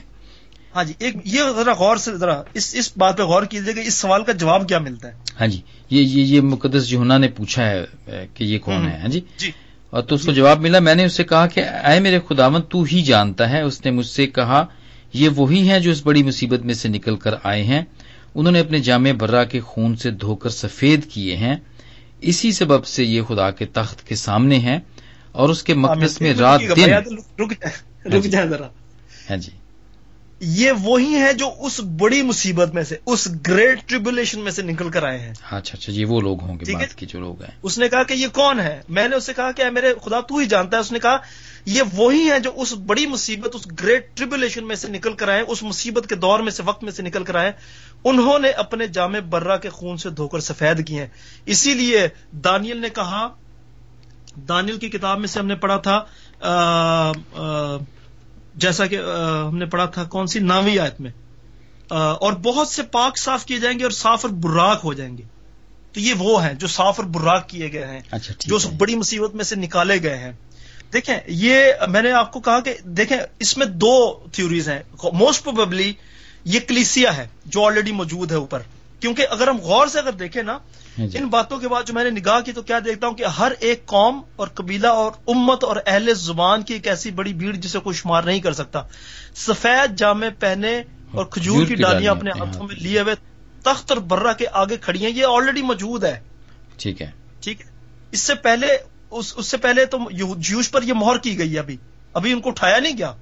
ہاں جی ایک یہ ذرا غور سے ذرا اس اس بات پہ غور کیجیے کہ اس سوال کا جواب کیا ملتا ہے۔ ہاں جی یہ یہ, یہ مقدس جہنا نے پوچھا ہے کہ یہ کون ہے ہاں جی؟ جی۔ اور تو اس کو جواب ملا میں نے اس سے کہا کہ اے میرے خداون تو ہی جانتا ہے۔ اس نے مجھ سے کہا یہ وہی ہیں جو اس بڑی مصیبت میں سے نکل کر آئے ہیں۔ انہوں نے اپنے جامع برا کے خون سے دھو کر سفید کیے ہیں۔ اسی سبب سے یہ خدا کے تخت کے سامنے ہیں اور اس کے مقدس میں رات دن رک جائیں ذرا۔ ہاں جی۔ یہ وہی ہے جو اس بڑی مصیبت میں سے اس گریٹ ٹریبولیشن میں سے نکل کر آئے ہیں۔ اچھا اچھا یہ وہ لوگ ہوں گے بات کی جو لوگ ہیں۔ اس نے کہا کہ یہ کون ہے؟ میں نے اس سے کہا کہ میرے خدا تو ہی جانتا ہے۔ اس نے کہا یہ وہی ہے جو اس بڑی مصیبت اس گریٹ ٹریبولیشن میں سے نکل کر آئے اس مصیبت کے دور میں سے وقت میں سے نکل کر آئے انہوں نے اپنے جامع برا کے خون سے دھو کر سفید کیے ہیں۔ اسی لیے دانیل نے کہا دانیل کی کتاب میں سے ہم نے پڑھا تھا آ, آ, جیسا کہ ہم نے پڑھا تھا کون سی؟ ناوی آیت میں۔ اور بہت سے پاک صاف کیے جائیں گے اور صاف اور براک ہو جائیں گے۔ تو یہ وہ ہیں جو صاف اور براک کیے گئے ہیں اچھا جو اس بڑی مصیبت میں سے نکالے گئے ہیں۔ دیکھیں یہ میں نے آپ کو کہا کہ دیکھیں اس میں دو تھیوریز ہیں۔ موسٹ پروبیبلی یہ کلیسیا ہے جو آلریڈی موجود ہے اوپر۔ کیونکہ اگر ہم غور سے اگر دیکھیں نا ہاں جی۔ ان باتوں کے بعد جو میں نے نگاہ کی تو کیا دیکھتا ہوں کہ ہر ایک قوم اور قبیلہ اور امت اور اہل زبان کی ایک ایسی بڑی بھیڑ جسے کوئی شمار نہیں کر سکتا۔ سفید جامع پہنے اور کھجور کی ڈالیاں۔ اپنے ہاتھوں میں لیے ہوئے تخت اور برہ کے آگے کھڑی ہیں یہ آلریڈی موجود ہے۔ ٹھیک ہے۔ ٹھیک ہے۔ اس سے پہلے اس, اس سے پہلے تو جیوش پر یہ مہر کی گئی ہے ابھی۔ ابھی ان کو اٹھایا نہیں گیا۔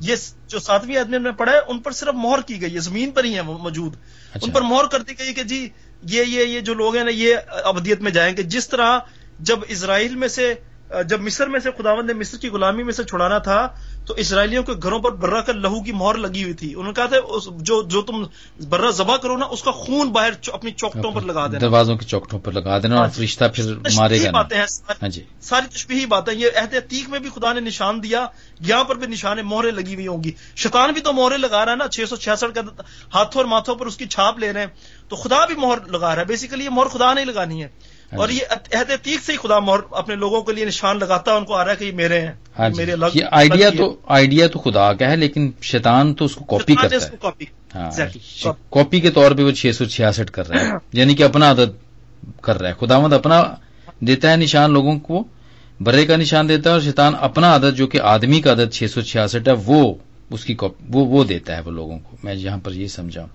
یہ جو ساتویں آدمی نے پڑھا ہے ان پر صرف مہر کی گئی ہے زمین پر ہی ہے موجود۔ اچھا۔ ان پر مہر کر دی گئی کہ جی یہ یہ یہ جو لوگ ہیں نا یہ ابدیت میں جائیں گے جس طرح جب اسرائیل میں سے جب مصر میں سے خداوند نے مصر کی غلامی میں سے چھڑانا تھا تو اسرائیلیوں کے گھروں پر برا کر لہو کی مہر لگی ہوئی تھی۔ انہوں نے کہا تھا جو جو تم برا ذبح کرو نا اس کا خون باہر اپنی چوکٹوں پر لگا دینا۔ دروازوں کی چوکٹوں پر لگا دینا اور ہاں جی۔ فرشتہ پھر مارے گا باتیں۔ ہیں۔ ہاں جی۔ ساری تشبیہی باتیں یہ عہد عتیق میں بھی خدا نے نشان دیا۔ یہاں پر بھی نشان مہرے لگی ہوئی ہوں گی۔ شیطان بھی تو مہرے لگا رہا ہے نا۔ چھ سو چھیاسٹھ کا ہاتھوں اور ماتھوں پر اس کی چھاپ لے رہے ہیں۔ تو خدا بھی مہر لگا رہا ہے۔ بیسیکلی یہ مہر خدا نہیں لگانی ہے۔ اور جی۔ یہ عہد عتیق سے ہی خدا مہر اپنے لوگوں کے لیے نشان لگاتا ہے ان کو آ رہا ہے کہ یہ میرے ہیں ہاں جی۔ میرے الگ یہ آئیڈیا تو آئیڈیا تو خدا کا ہے لیکن شیطان تو اس کو کاپی کرتا اس ہے۔ کو کاپی ہاں. کاپی کے طور پہ وہ چھ سو چھیاسٹھ کر رہا ہے۔ یعنی کہ اپنا عدد کر رہا ہے۔ خداوند اپنا دیتا ہے نشان لوگوں کو برے کا نشان دیتا ہے اور شیطان اپنا عدد جو کہ آدمی کا عدد چھ سو چھیاسٹھ ہے وہ اس کی وہ وہ دیتا ہے وہ لوگوں کو۔ میں یہاں پر یہ سمجھا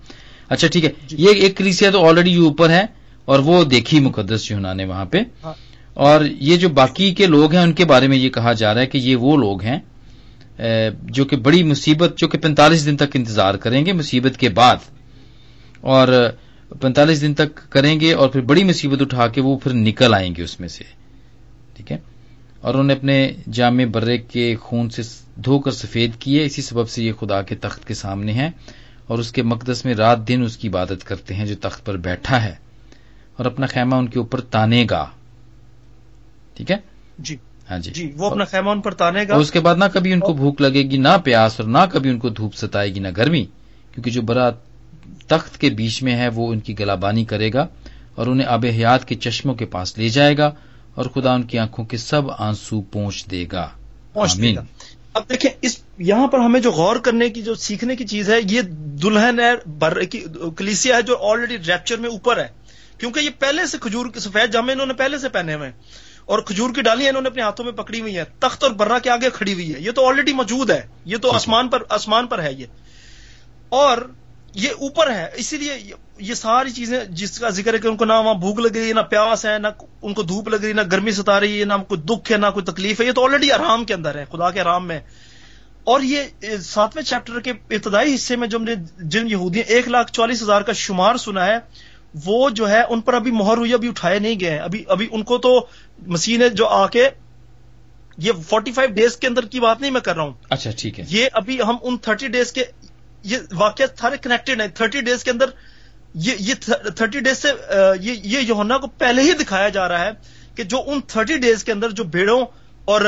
اچھا ٹھیک ہے۔ جی۔ یہ ایک کلیسیا تو آلریڈی یہ اوپر ہے۔ اور وہ دیکھی مقدس یونا نے وہاں پہ۔ ہاں۔ اور یہ جو باقی کے لوگ ہیں ان کے بارے میں یہ کہا جا رہا ہے کہ یہ وہ لوگ ہیں جو کہ بڑی مصیبت جو کہ پینتالیس دن تک انتظار کریں گے مصیبت کے بعد۔ اور پینتالیس دن تک کریں گے اور پھر بڑی مصیبت اٹھا کے وہ پھر نکل آئیں گے اس میں سے۔ ٹھیک ہے؟ اور انہوں نے اپنے جامع برے کے خون سے دھو کر سفید کیے اسی سبب سے یہ خدا کے تخت کے سامنے ہیں۔ اور اس کے مقدس میں رات دن اس کی عبادت کرتے ہیں جو تخت پر بیٹھا ہے۔ اور اپنا خیمہ ان کے اوپر تانے گا۔ ٹھیک ہے؟ جی۔ ہاں جی۔ جی وہ اپنا خیمہ ان پر تانے گا۔ اور اس کے بعد نہ کبھی ان کو بھوک لگے گی نہ پیاس اور نہ کبھی ان کو دھوپ ستائے گی نہ گرمی۔ کیونکہ جو برا تخت کے بیچ میں ہے وہ ان کی گلابانی کرے گا اور انہیں آب حیات کے چشموں کے پاس لے جائے گا اور خدا ان کی آنکھوں کے سب آنسو پہنچ دے گا۔ آمین۔ اب دیکھیں اس یہاں پر ہمیں جو غور کرنے کی جو سیکھنے کی چیز ہے یہ دلہن ہے کلیسیا ہے جو آلریڈی ریپچر میں اوپر ہے۔ کیونکہ یہ پہلے سے کھجور کے سفید جامے انہوں نے پہلے سے پہنے ہوئے ہیں۔ اور کھجور کی ڈالیاں انہوں نے اپنے ہاتھوں میں پکڑی ہوئی ہیں۔ تخت اور برا کے آگے کھڑی ہوئی ہے یہ تو آلریڈی موجود ہے۔ یہ تو ہے۔ آسمان پر آسمان پر ہے یہ۔ اور یہ اوپر ہے۔ اسی لیے یہ- ساری چیزیں جس کا ذکر ہے کہ ان کو نہ وہاں بھوک لگ رہی ہے نہ پیاس ہے نہ ان کو دھوپ لگ رہی ہے نہ گرمی ستا رہی ہے نہ کوئی دکھ ہے نہ کوئی تکلیف ہے۔ یہ تو آلریڈی آرام کے اندر ہے۔ خدا کے آرام میں۔ اور یہ ساتویں چیپٹر کے ابتدائی حصے میں جو ہم نے جن یہودی ایک لاکھ چوالیس ہزار کا شمار سنا ہے وہ جو ہے ان پر ابھی مہر ہوئی ابھی اٹھائے نہیں گئے ہیں۔ ابھی ابھی ان کو تو مسیح نے جو آ کے یہ فورٹی فائیو ڈیز کے اندر کی بات نہیں میں کر رہا ہوں۔ اچھا ٹھیک ہے۔ یہ ابھی ہم ان تھرٹی ڈیز کے یہ واقعات سارے کنیکٹڈ ہیں۔ تھرٹی ڈیز کے اندر یہ یہ تھرٹی ڈیز سے یہ یہ یوحنا کو پہلے ہی دکھایا جا رہا ہے کہ جو ان تھرٹی ڈیز کے اندر جو بھیڑوں اور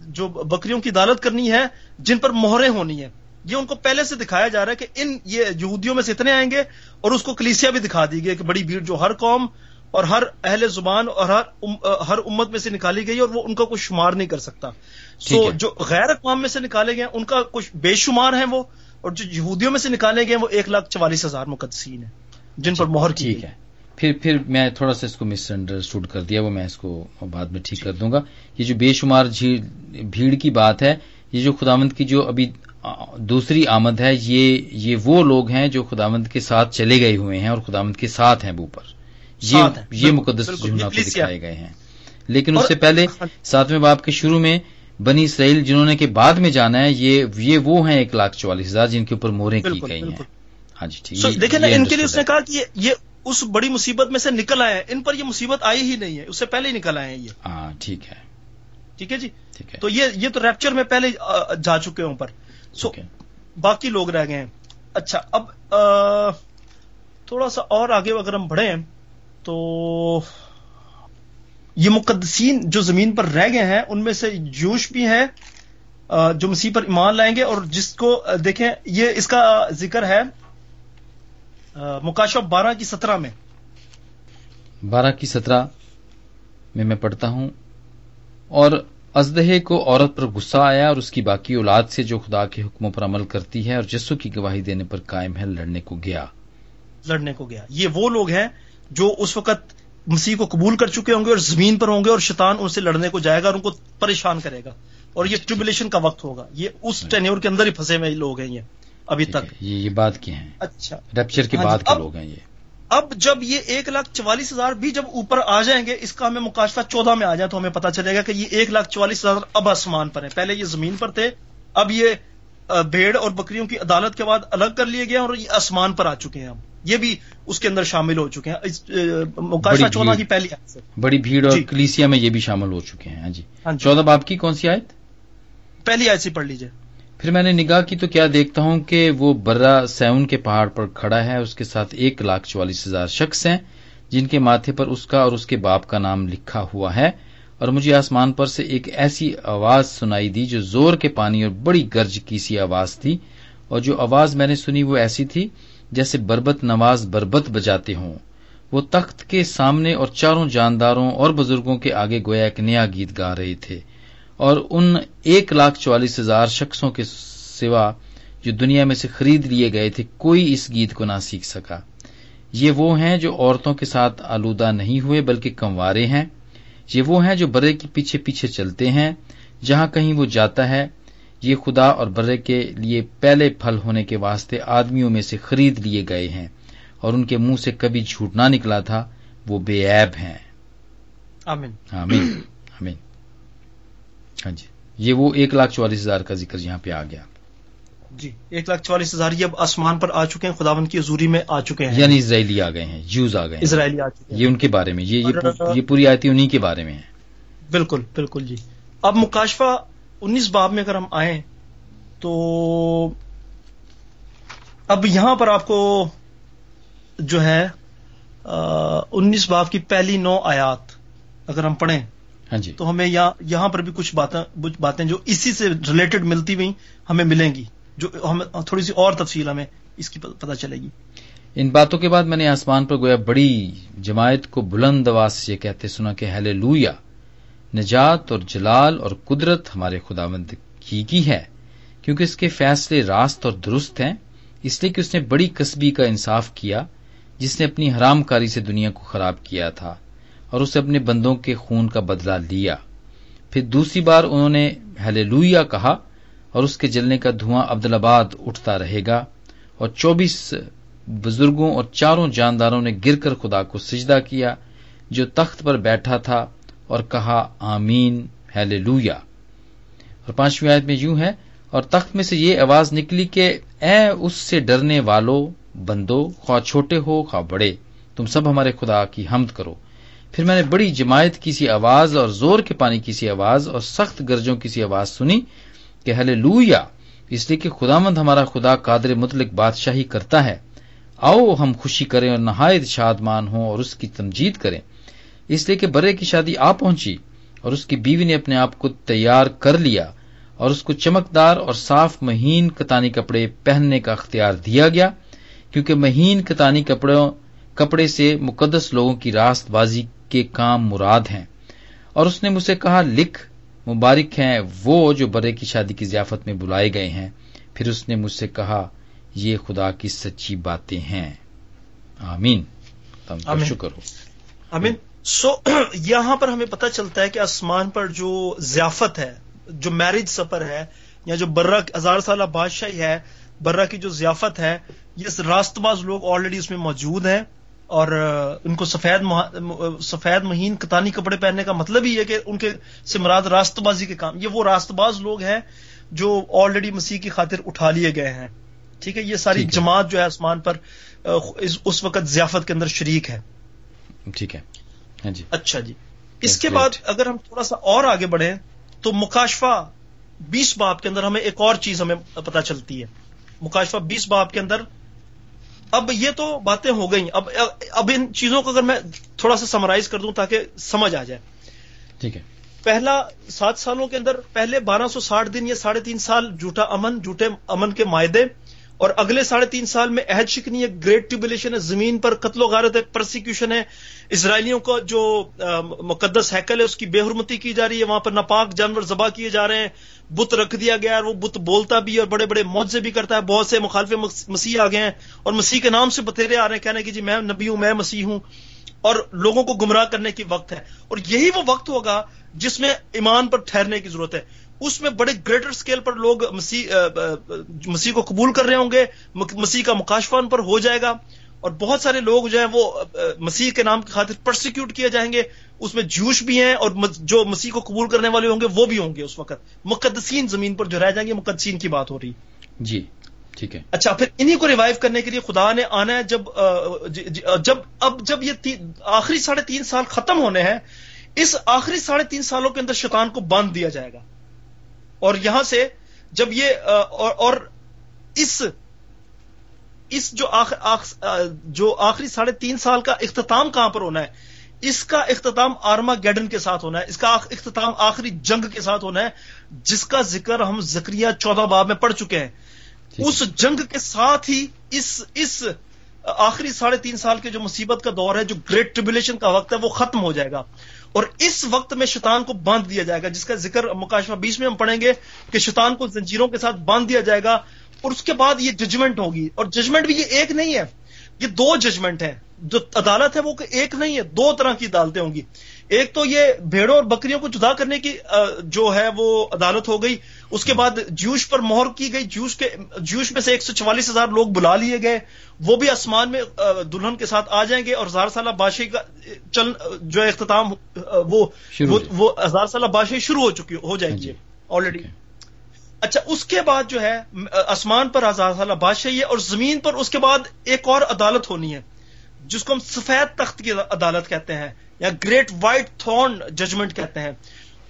جو بکریوں کی عدالت کرنی ہے جن پر مہریں ہونی ہیں۔ یہ ان کو پہلے سے دکھایا جا رہا ہے کہ ان یہ یہودیوں میں سے اتنے آئیں گے اور اس کو کلیسیا بھی دکھا دی گئی کہ بڑی بھیڑ جو ہر قوم اور ہر اہل زبان اور ہر ام ہر امت میں سے نکالی گئی اور وہ ان کا کوئی شمار نہیں کر سکتا۔ سو ہے۔ جو غیر اقوام میں سے نکالے گئے ان کا کچھ بے شمار ہیں وہ اور جو یہودیوں میں سے نکالے گئے ہیں وہ ایک لاکھ چوالیس ہزار مقدسین ہیں جن پر مہر کی ٹھیک ہے۔ پھر پھر میں تھوڑا سا اس کو مس انڈرسٹوڈ کر دیا وہ میں اس کو بعد میں ٹھیک کر دوں گا۔ یہ جو بے شمار بھیڑ کی بات ہے یہ جو خداوند کی جو ابھی دوسری آمد ہے یہ یہ وہ لوگ ہیں جو خداوند کے ساتھ چلے گئے ہوئے ہیں اور خداوند کے ساتھ ہیں اوپر۔ یہ یہ مقدس جملہ کو۔ دکھائے گئے ہیں۔ لیکن اس سے پہلے ساتویں باپ کے شروع میں بنی اسرائیل جنہوں نے کہ بعد میں جانا ہے یہ یہ وہ ہیں ایک لاکھ چوالیس ہزار جن کے اوپر موریں کی گئی ہیں۔ ہاں جی ٹھیک۔ دیکھیں نا ان کے لیے اس نے۔ کہا کہ یہ- اس بڑی مصیبت میں سے نکل آئے ہیں۔ ان پر یہ مصیبت آئی ہی نہیں ہے اس سے پہلے ہی نکل آئے ہیں یہ۔ ہاں ٹھیک ہے۔ ٹھیک ہے جی؟ تو یہ یہ تو ریپچر میں پہلے جا چکے ہیں اوپر۔ سو ہے۔ باقی لوگ رہ گئے ہیں اچھا اب آ، تھوڑا سا اور آگے اگر ہم بڑھیں تو یہ مقدسین جو زمین پر رہ گئے ہیں ان میں سے جوش بھی ہیں آ، جو مسیح پر ایمان لائیں گے اور جس کو دیکھیں یہ اس کا ذکر ہے مکاشف بارہ کی سترہ میں بارہ کی سترہ میں میں پڑھتا ہوں اور ازدہے کو عورت پر غصہ آیا اور اس کی باقی اولاد سے جو خدا کے حکموں پر عمل کرتی ہے اور جسو کی گواہی دینے پر قائم ہے لڑنے کو گیا۔ لڑنے کو گیا۔ یہ وہ لوگ ہیں جو اس وقت مسیح کو قبول کر چکے ہوں گے اور زمین پر ہوں گے اور شیطان ان سے لڑنے کو جائے گا اور ان کو پریشان کرے گا۔ اور یہ ٹریبولیشن کا وقت ہوگا۔ یہ اس ٹینیور کے اندر ہی پھنسے ہوئے لوگ ہیں یہ ابھی تک۔ یہ بات کی ہیں۔ اچھا۔ ریپچر کے ہاں جی، بعد کے لوگ ہیں یہ۔ اب جب یہ ایک لاکھ چوالیس ہزار بھی جب اوپر آ جائیں گے اس کا ہمیں مکاشفہ چودہ میں آ جائے تو ہمیں پتا چلے گا کہ یہ ایک لاکھ چوالیس ہزار اب آسمان پر ہیں۔ پہلے یہ زمین پر تھے اب یہ بھیڑ اور بکریوں کی عدالت کے بعد الگ کر لیے گئے ہیں اور یہ آسمان پر آ چکے ہیں اب یہ بھی اس کے اندر شامل ہو چکے ہیں۔ بڑی چودہ۔ کی پہلی بڑی بھیڑ اور جی۔ کلیسیا میں یہ بھی شامل ہو چکے ہیں۔ ہاں جی۔ ہاں جی۔ چودہ باپ کی کون سی آیت؟ پہلی آیت سے پڑھ لیجیے۔ پھر میں نے نگاہ کی تو کیا دیکھتا ہوں کہ وہ برا سیون کے پہاڑ پر کھڑا ہے اس کے ساتھ ایک لاکھ چوالیس ہزار شخص ہیں، جن کے ماتھے پر اس کا اور اس کے باپ کا نام لکھا ہوا ہے۔ اور مجھے آسمان پر سے ایک ایسی آواز سنائی دی جو زور کے پانی اور بڑی گرج کی سی آواز تھی۔ اور جو آواز میں نے سنی وہ ایسی تھی جیسے بربت نواز بربت بجاتے ہوں۔ وہ تخت کے سامنے اور چاروں جانداروں اور بزرگوں کے آگے گویا ایک نیا گیت گا رہے تھے۔ اور ان ایک لاکھ چوالیس ہزار شخصوں کے سوا جو دنیا میں سے خرید لیے گئے تھے کوئی اس گیت کو نہ سیکھ سکا۔ یہ وہ ہیں جو عورتوں کے ساتھ آلودہ نہیں ہوئے بلکہ کموارے ہیں۔ یہ وہ ہیں جو برے کے پیچھے پیچھے چلتے ہیں۔ جہاں کہیں وہ جاتا ہے یہ خدا اور برے کے لیے پہلے پھل ہونے کے واسطے آدمیوں میں سے خرید لیے گئے ہیں۔ اور ان کے منہ سے کبھی جھوٹ نہ نکلا تھا وہ بے عیب ہیں۔ آمین آمین۔ آمین۔ ہاں جی۔ یہ وہ ایک لاکھ چوالیس ہزار کا ذکر یہاں پہ آ گیا۔ جی ایک لاکھ چوالیس ہزار یہ اب آسمان پر آ چکے ہیں خداون کی حضوری میں آ چکے ہیں۔ یعنی اسرائیلی آ گئے ہیں جوز آ گئے ہیں۔ اسرائیلی آ چکے ہیں۔ یہ ان کے بارے میں یہ یہ, پوری آیتی انہی کے بارے میں ہے بالکل بالکل جی۔ اب مکاشفہ انیس باب میں اگر ہم آئیں تو اب یہاں پر آپ کو جو ہے انیس باب کی پہلی نو آیات اگر ہم پڑھیں۔ جی. تو ہمیں یہاں یہاں پر بھی کچھ باتیں کچھ باتیں جو اسی سے ریلیٹڈ ملتی ہوئی ہمیں ملیں گی. جو ہمیں تھوڑی سی اور تفصیل ہمیں اس کی پتہ چلے گی. ان باتوں کے بعد میں نے آسمان پر گویا بڑی جماعت کو بلند آواز سے یہ کہتے سنا کہ ہیلے لویا نجات اور جلال اور قدرت ہمارے خداوند کی کی ہے کیونکہ اس کے فیصلے راست اور درست ہیں اس لیے کہ اس نے بڑی قصبی کا انصاف کیا جس نے اپنی حرام کاری سے دنیا کو خراب کیا تھا۔ اور اسے اپنے بندوں کے خون کا بدلہ لیا۔ پھر دوسری بار انہوں نے ہیلے کہا اور اس کے جلنے کا دھواں عبدالآباد اٹھتا رہے گا اور چوبیس بزرگوں اور چاروں جانداروں نے گر کر خدا کو سجدہ کیا جو تخت پر بیٹھا تھا اور کہا، آمین ہیلے اور پانچویں آیت میں یوں ہے، اور تخت میں سے یہ آواز نکلی کہ، اے اس سے ڈرنے والو بندو، خواہ چھوٹے ہو، خواہ بڑے، تم سب ہمارے خدا کی حمد کرو۔ پھر میں نے بڑی جماعت کی سی آواز اور زور کے پانی کی سی آواز اور سخت گرجوں کی سی آواز سنی کہ ہلے اس لیے کہ خدا مند ہمارا خدا قادر مطلق بادشاہی کرتا ہے۔ آؤ ہم خوشی کریں اور نہایت شادمان ہوں اور اس کی تمجید کریں۔ اس لیے کہ برے کی شادی آ پہنچی اور اس کی بیوی نے اپنے آپ کو تیار کر لیا اور اس کو چمکدار اور صاف مہین کتانی کپڑے پہننے کا اختیار دیا گیا۔ کیونکہ مہین کتانی کپڑوں کپڑے سے مقدس لوگوں کی راست بازی کے کام مراد ہیں۔ اور اس نے مجھ سے کہا لکھ مبارک ہیں وہ جو برے کی شادی کی ضیافت میں بلائے گئے ہیں۔ پھر اس نے مجھ سے کہا یہ خدا کی سچی باتیں ہیں۔ آمین۔ تم کا آمین۔ شکر ہو۔ امین سو یہاں پر ہمیں پتہ چلتا ہے کہ آسمان پر جو ضیافت ہے جو میرج سفر ہے یا جو برہ ہزار سالہ بادشاہی ہے برہ کی جو ضیافت ہے یہ راست باز لوگ آلریڈی اس میں موجود ہیں۔ اور ان کو سفید مہا- سفید مہین کتانی کپڑے پہننے کا مطلب ہی ہے کہ ان کے سے مراد راست بازی کے کام۔ یہ وہ راست باز لوگ ہیں جو آلریڈی مسیح کی خاطر اٹھا لیے گئے ہیں۔ ٹھیک ہے؟ یہ ساری۔ جماعت جو ہے آسمان پر اس- وقت ضیافت کے اندر شریک ہے۔ ٹھیک ہے۔ ہاں جی۔ اچھا جی۔ اس کے. بعد اگر ہم تھوڑا سا اور آگے بڑھیں تو مکاشفہ بیس باب کے اندر ہمیں ایک اور چیز ہمیں پتہ چلتی ہے۔ مکاشفہ بیس باب کے اندر اب یہ تو باتیں ہو گئی اب اب ان چیزوں کو اگر میں تھوڑا سا سمرائز کر دوں تاکہ سمجھ آ جائے۔ ٹھیک ہے۔ پہلا سات سالوں کے اندر پہلے بارہ سو ساٹھ دن یا ساڑھے تین سال جھوٹا امن جھوٹے امن کے معاہدے اور اگلے ساڑھے تین سال میں عہد شکنی ہے گریٹ ٹریبولیشن ہے زمین پر قتل و غارت ہے پرسیکیوشن ہے۔ اسرائیلیوں کا جو مقدس ہیکل ہے اس کی بے حرمتی کی جا رہی ہے وہاں پر ناپاک جانور ذبح کیے جا رہے ہیں۔ بت رکھ دیا گیا ہے اور وہ بت بولتا بھی اور بڑے بڑے معجزے بھی کرتا ہے۔ بہت سے مخالف مسیح آ گئے ہیں اور مسیح کے نام سے بتیرے آ رہے ہیں کہنے کہ جی میں نبی ہوں میں مسیح ہوں۔ اور لوگوں کو گمراہ کرنے کی وقت ہے۔ اور یہی وہ وقت ہوگا جس میں ایمان پر ٹھہرنے کی ضرورت ہے۔ اس میں بڑے گریٹر سکیل پر لوگ مسیح آ، آ، مسیح کو قبول کر رہے ہوں گے۔ مسیح کا مکاشفہ ان پر ہو جائے گا۔ اور بہت سارے لوگ جو ہیں وہ مسیح کے نام کی خاطر پرسیکیوٹ کیے جائیں گے اس میں جوش بھی ہیں اور جو مسیح کو قبول کرنے والے ہوں گے وہ بھی ہوں گے اس وقت۔ مقدسین زمین پر جو رہ جائیں گے مقدسین کی بات ہو رہی۔ جی ٹھیک ہے۔ اچھا پھر انہی کو ریوائیو کرنے کے لیے خدا نے آنا ہے جب آ، ج- ج- جب اب جب یہ آخری ساڑھے تین سال ختم ہونے ہیں اس آخری ساڑھے تین سالوں کے اندر شیطان کو باندھ دیا جائے گا۔ اور یہاں سے جب یہ اور اس اس جو آخر آخ جو آخری ساڑھے تین سال کا اختتام کہاں پر ہونا ہے؟ اس کا اختتام آرما گیڈن کے ساتھ ہونا ہے اس کا اختتام آخری جنگ کے ساتھ ہونا ہے جس کا ذکر ہم زکریہ چودہ باب میں پڑھ چکے ہیں۔ اس جنگ کے ساتھ ہی اس اس آخری ساڑھے تین سال کے جو مصیبت کا دور ہے جو گریٹ ٹریبولیشن کا وقت ہے وہ ختم ہو جائے گا۔ اور اس وقت میں شیطان کو باندھ دیا جائے گا جس کا ذکر مکاشمہ بیس میں ہم پڑھیں گے کہ شیطان کو زنجیروں کے ساتھ باندھ دیا جائے گا۔ اور اس کے بعد یہ ججمنٹ ہوگی۔ اور ججمنٹ بھی یہ ایک نہیں ہے۔ یہ دو ججمنٹ ہے جو عدالت ہے وہ ایک نہیں ہے دو طرح کی عدالتیں ہوں گی۔ ایک تو یہ بھیڑوں اور بکریوں کو جدا کرنے کی جو ہے وہ عدالت ہو گئی۔ اس کے بعد جوش پر مہر کی گئی۔ جوش کے جوش میں سے ایک سو چوالیس ہزار لوگ بلا لیے گئے۔ وہ بھی آسمان میں دلہن کے ساتھ آ جائیں گے اور ہزار سالہ بادشاہی کا چل جو اختتام وہ ہزار سالہ بادشاہی شروع ہو چکی ہو جائے گی۔ آلریڈی اچھا اس کے بعد جو ہے آسمان پر ہزار سالہ بادشاہی ہے، اور زمین پر اس کے بعد ایک اور عدالت ہونی ہے، جس کو ہم سفید تخت کی عدالت کہتے ہیں، یا گریٹ وائٹ تھورن ججمنٹ کہتے ہیں۔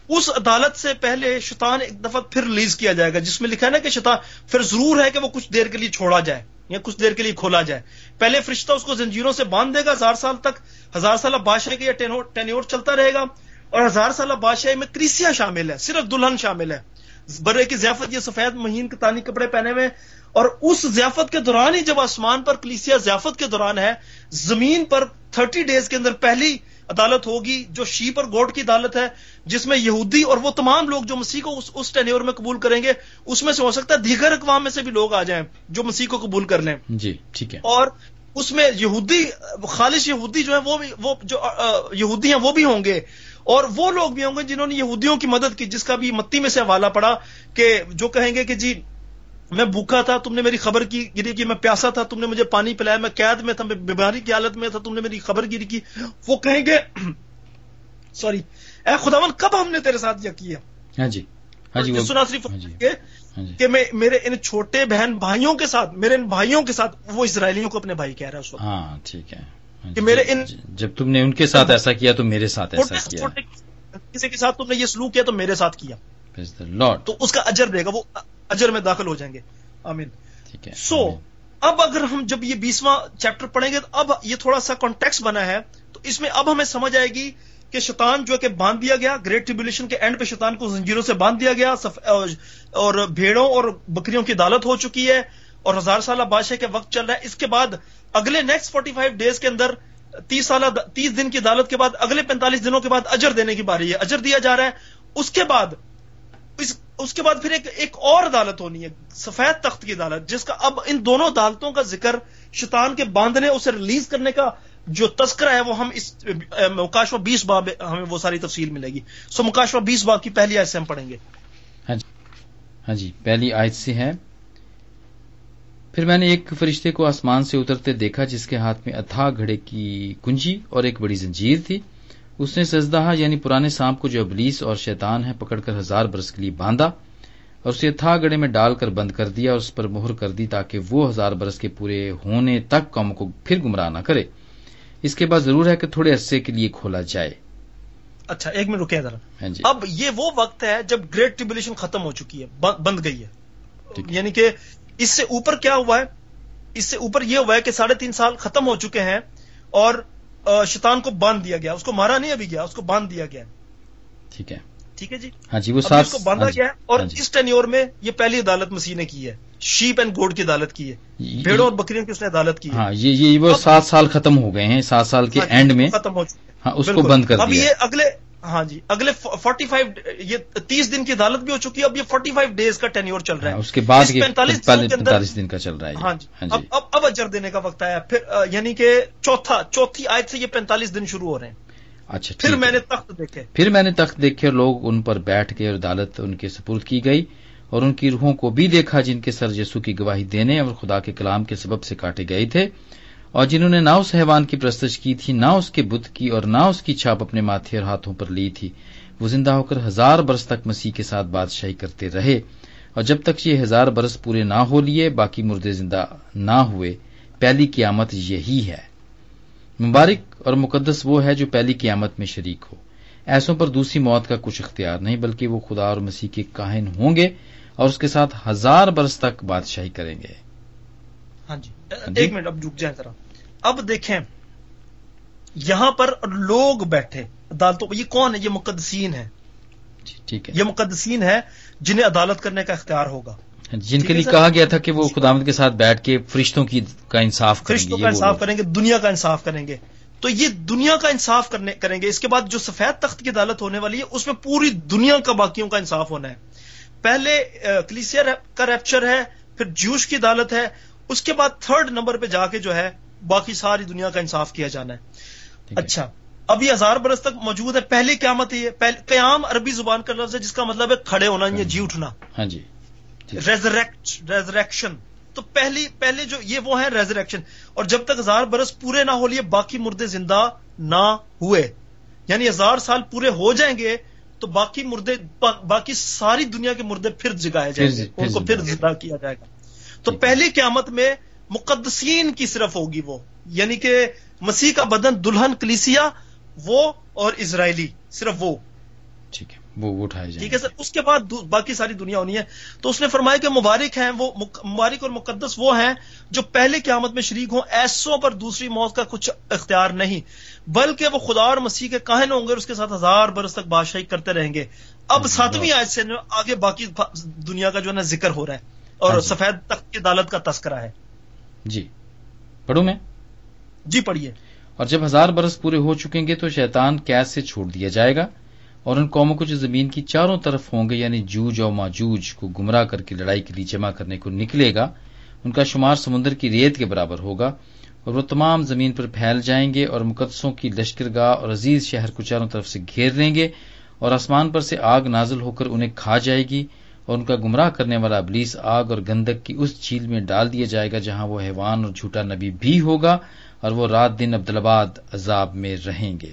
اس عدالت سے پہلے شیطان ایک دفعہ پھر ریلیز کیا جائے گا، جس میں لکھا ہے نا کہ شیطان، پھر ضرور ہے کہ وہ کچھ دیر کے لیے چھوڑا جائے، یا کچھ دیر کے لیے کھولا جائے۔ پہلے فرشتہ اس کو زنجیروں سے باندھ دے گا، ہزار سال تک، ہزار سالہ بادشاہ کا یہ چلتا رہے گا، اور ہزار سالہ بادشاہ میں کریسیا شامل ہے، صرف دلہن شامل ہے۔ برے کی ضیافت یہ سفید مہین کتانی کپڑے پہنے ہوئے اور اس ضیافت کے دوران ہی جب آسمان پر کلیسیا ضیافت کے دوران ہے زمین پر تھرٹی ڈیز کے اندر پہلی عدالت ہوگی جو شیپ اور گوڈ کی عدالت ہے جس میں یہودی اور وہ تمام لوگ جو مسیح کو اس, اس ٹینیور میں قبول کریں گے اس میں سے ہو سکتا ہے دیگر اقوام میں سے بھی لوگ آ جائیں جو مسیح کو قبول کر لیں۔ جی ٹھیک ہے۔ اور اس میں یہودی خالص یہودی جو ہے وہ بھی وہ جو یہودی ہیں وہ بھی ہوں گے۔ اور وہ لوگ بھی ہوں گے جنہوں نے یہودیوں کی مدد کی جس کا بھی متی میں سے حوالہ پڑا کہ جو کہیں گے کہ جی میں بھوکا تھا تم نے میری خبر کی گری کی میں پیاسا تھا تم نے مجھے پانی پلایا میں قید میں تھا میں بیماری کی حالت میں تھا تم نے میری خبر گیری کی وہ کہیں گے سوری اے خداون کب ہم نے تیرے ساتھ یہ کیا ہاں جی ہاں جی سنا صرف ہاں جی۔ ہاں جی۔ کہ میں میرے ان چھوٹے بہن بھائیوں کے ساتھ میرے ان بھائیوں کے ساتھ وہ اسرائیلیوں کو اپنے بھائی کہہ رہا ہے ہاں ٹھیک ہے کہ میرے ان جب تم نے ان کے ساتھ ایسا کیا تو میرے ساتھ ایسا کیا۔ کسی کے ساتھ تم نے یہ سلوک کیا تو میرے ساتھ کیا۔ تو اس کا اجر دے گا وہ اجر میں داخل ہو جائیں گے۔ آمین۔ ٹھیک ہے سو اب اگر ہم جب یہ بیسواں چیپٹر پڑھیں گے تو اب یہ تھوڑا سا کانٹیکس بنا ہے تو اس میں اب ہمیں سمجھ آئے گی کہ شیطان جو کہ باندھ دیا گیا گریٹ ٹریبولیشن کے اینڈ پہ شیطان کو زنجیروں سے باندھ دیا گیا اور بھیڑوں اور بکریوں کی عدالت ہو چکی ہے۔ اور ہزار سالہ بادشاہ کے وقت چل رہا ہے۔ اس کے بعد اگلے نیکسٹ فورٹی فائیو ڈیز کے اندر تیس سالہ تیس دن کی عدالت کے بعد اگلے پینتالیس دنوں کے بعد اجر دینے کی باری ہے۔ اجر دیا جا رہا ہے۔ اس کے بعد اس اس کے بعد پھر ایک ایک اور عدالت ہونی ہے۔ سفید تخت کی عدالت، جس کا اب ان دونوں عدالتوں کا ذکر شیطان کے باندھنے اسے ریلیز کرنے کا جو تذکرہ ہے وہ ہم اس مکاشوہ بیس باب ہمیں وہ ساری تفصیل ملے گی۔ سو مکاشوہ بیس باب کی پہلی آیت سے ہم پڑھیں گے۔ ہاں جی۔ ہاں جی۔ پہلی آیت سے ہے۔ پھر میں نے ایک فرشتے کو آسمان سے اترتے دیکھا جس کے ہاتھ میں اتھا گھڑے کی کنجی اور ایک بڑی زنجیر تھی۔ اس نے سزدہ یعنی پرانے سانپ کو جو ابلیس اور شیطان ہے پکڑ کر ہزار برس کے لیے باندھا اور اسے اتھا گڑے میں ڈال کر بند کر دیا اور اس پر مہر کر دی تاکہ وہ ہزار برس کے پورے ہونے تک قوم کو پھر گمراہ نہ کرے۔ اس کے بعد ضرور ہے کہ تھوڑے عرصے کے لیے کھولا جائے۔ اچھا ایک منٹ رکے ذرا۔ ہاں جی۔ اب یہ وہ وقت ہے جب گریٹ ٹریبولیشن ختم ہو چکی ہے بند گئی ہے۔ یعنی کہ اس سے اوپر کیا ہوا ہے؟ اس سے اوپر یہ ہوا ہے کہ ساڑھے تین سال ختم ہو چکے ہیں اور شیطان کو باندھ دیا گیا۔ اس کو مارا نہیں ابھی گیا اس کو باندھ دیا گیا۔ ٹھیک ہے۔ ٹھیک ہے جی؟ ہاں جی وہ اس کو باندھا ہاں جی، گیا ہے اور ہاں جی۔ اس ٹینیور میں یہ پہلی عدالت مسیح نے کی ہے۔ شیپ اینڈ گوڈ کی عدالت کی ہے۔ بھیڑوں اور بکریوں کی اس نے عدالت کی ہاں یہ وہ سات سال ختم ہو گئے ہیں سات سال کے اینڈ میں۔ ختم ہو چکے ہاں اس کو بند کر دیا۔ اب یہ اگلے ہاں جی اگلے فورٹی فائیو یہ تیس دن کی عدالت بھی ہو چکی ہے اب یہ فورٹی فائیو ڈیز کا ٹینیور چل رہا ہے۔ ہاں، اس کے بعد پینتالیس دن کا چل رہا ہے ہاں جی, ہاں جی۔ اب اب اجر دینے کا وقت آیا۔ پھر یعنی کہ چوتھا چوتھی آیت سے یہ پینتالیس دن شروع ہو رہے ہیں۔ اچھا پھر میں نے تخت دیکھے۔ پھر میں نے تخت دیکھے اور لوگ ان پر بیٹھ کے اور عدالت ان کے سپرد کی گئی اور ان کی روحوں کو بھی دیکھا جن کے سر جسو کی گواہی دینے اور خدا کے کلام کے سبب سے کاٹے گئے تھے۔ اور جنہوں نے نہ اس حیوان کی پرستش کی تھی، نہ اس کے بت کی اور نہ اس کی چھاپ اپنے ماتھے اور ہاتھوں پر لی تھی۔ وہ زندہ ہو کر ہزار برس تک مسیح کے ساتھ بادشاہی کرتے رہے اور جب تک یہ ہزار برس پورے نہ ہو لیے، باقی مردے زندہ نہ ہوئے۔ پہلی قیامت یہی ہے۔ مبارک اور مقدس وہ ہے جو پہلی قیامت میں شریک ہو۔ ایسوں پر دوسری موت کا کچھ اختیار نہیں، بلکہ وہ خدا اور مسیح کے کاہن ہوں گے اور اس کے ساتھ ہزار برس تک بادشاہی کریں گے۔ ہاں جی۔ جی۔ ایک منٹ اب رک جائیں ذرا۔ اب دیکھیں یہاں پر لوگ بیٹھے۔ عدالتوں یہ کون ہے؟ یہ مقدسین ہے جی، ٹھیک ہے۔ یہ مقدسین ہے جنہیں عدالت کرنے کا اختیار ہوگا۔ جن ٹھیک کے ہے لیے؟ کہا گیا تھا کہ وہ خداوند کے ساتھ بیٹھ کے فرشتوں کی کا انصاف فرشتوں کا انصاف۔ کریں گے دنیا کا انصاف کریں گے۔ تو یہ دنیا کا انصاف کرنے کریں گے۔ اس کے بعد جو سفید تخت کی عدالت ہونے والی ہے اس میں پوری دنیا کا باقیوں کا انصاف ہونا ہے۔ پہلے کلیسیا کا ریپچر ہے پھر جوش کی عدالت ہے اس کے بعد تھرڈ نمبر پہ جا کے جو ہے باقی ساری دنیا کا انصاف کیا جانا ہے۔ اچھا اب یہ ہزار برس تک موجود ہے۔ پہلی قیامت یہ قیام عربی زبان کا لفظ ہے جس کا مطلب ہے کھڑے ہونا یا جی اٹھنا۔ ہاں جی۔ جی۔ ریزریکٹ ریزریکشن تو پہلی پہلے جو یہ وہ ہے ریزریکشن اور جب تک ہزار برس پورے نہ ہو لیے باقی مردے زندہ نہ ہوئے۔ یعنی ہزار سال پورے ہو جائیں گے تو باقی مردے با- باقی ساری دنیا کے مردے پھر جگائے جائیں گے۔ پھر ان کو پھر زندہ کیا جائے گا۔ تو۔ پہلی قیامت میں مقدسین کی صرف ہوگی وہ۔ یعنی کہ مسیح کا بدن دلہن کلیسیا وہ اور اسرائیلی صرف وہ۔ ٹھیک ہے وہ اٹھائے جائیں۔ ٹھیک ہے سر اس کے بعد باقی ساری دنیا ہونی ہے۔ تو اس نے فرمایا کہ مبارک ہیں وہ مبارک اور مقدس وہ ہیں جو پہلے قیامت میں شریک ہوں ایسوں پر دوسری موت کا کچھ اختیار نہیں۔ بلکہ وہ خدا اور مسیح کے کاہن ہوں گے اس کے ساتھ ہزار برس تک بادشاہی کرتے رہیں گے۔ اب جی، ساتویں بہت- آیت سے آگے باقی دنیا کا جو ہے نا ذکر ہو رہا ہے۔ اور ہاں جی۔ سفید تخت کی عدالت کا تذکرہ ہے۔ جی۔ پڑھوں میں؟ جی پڑھیے۔ اور جب ہزار برس پورے ہو چکیں گے تو شیطان قید سے چھوڑ دیا جائے گا اور ان قوموں کو جو زمین کی چاروں طرف ہوں گے یعنی جوج اور ماجوج کو گمراہ کر کے لڑائی کے لیے جمع کرنے کو نکلے گا ان کا شمار سمندر کی ریت کے برابر ہوگا اور وہ تمام زمین پر پھیل جائیں گے اور مقدسوں کی لشکرگاہ اور عزیز شہر کو چاروں طرف سے گھیر لیں گے اور آسمان پر سے آگ نازل ہو کر انہیں کھا جائے گی۔ اور ان کا گمراہ کرنے والا ابلیس آگ اور گندک کی اس جھیل میں ڈال دیا جائے گا جہاں وہ حیوان اور جھوٹا نبی بھی ہوگا اور وہ رات دن عبدالباد عذاب میں رہیں گے۔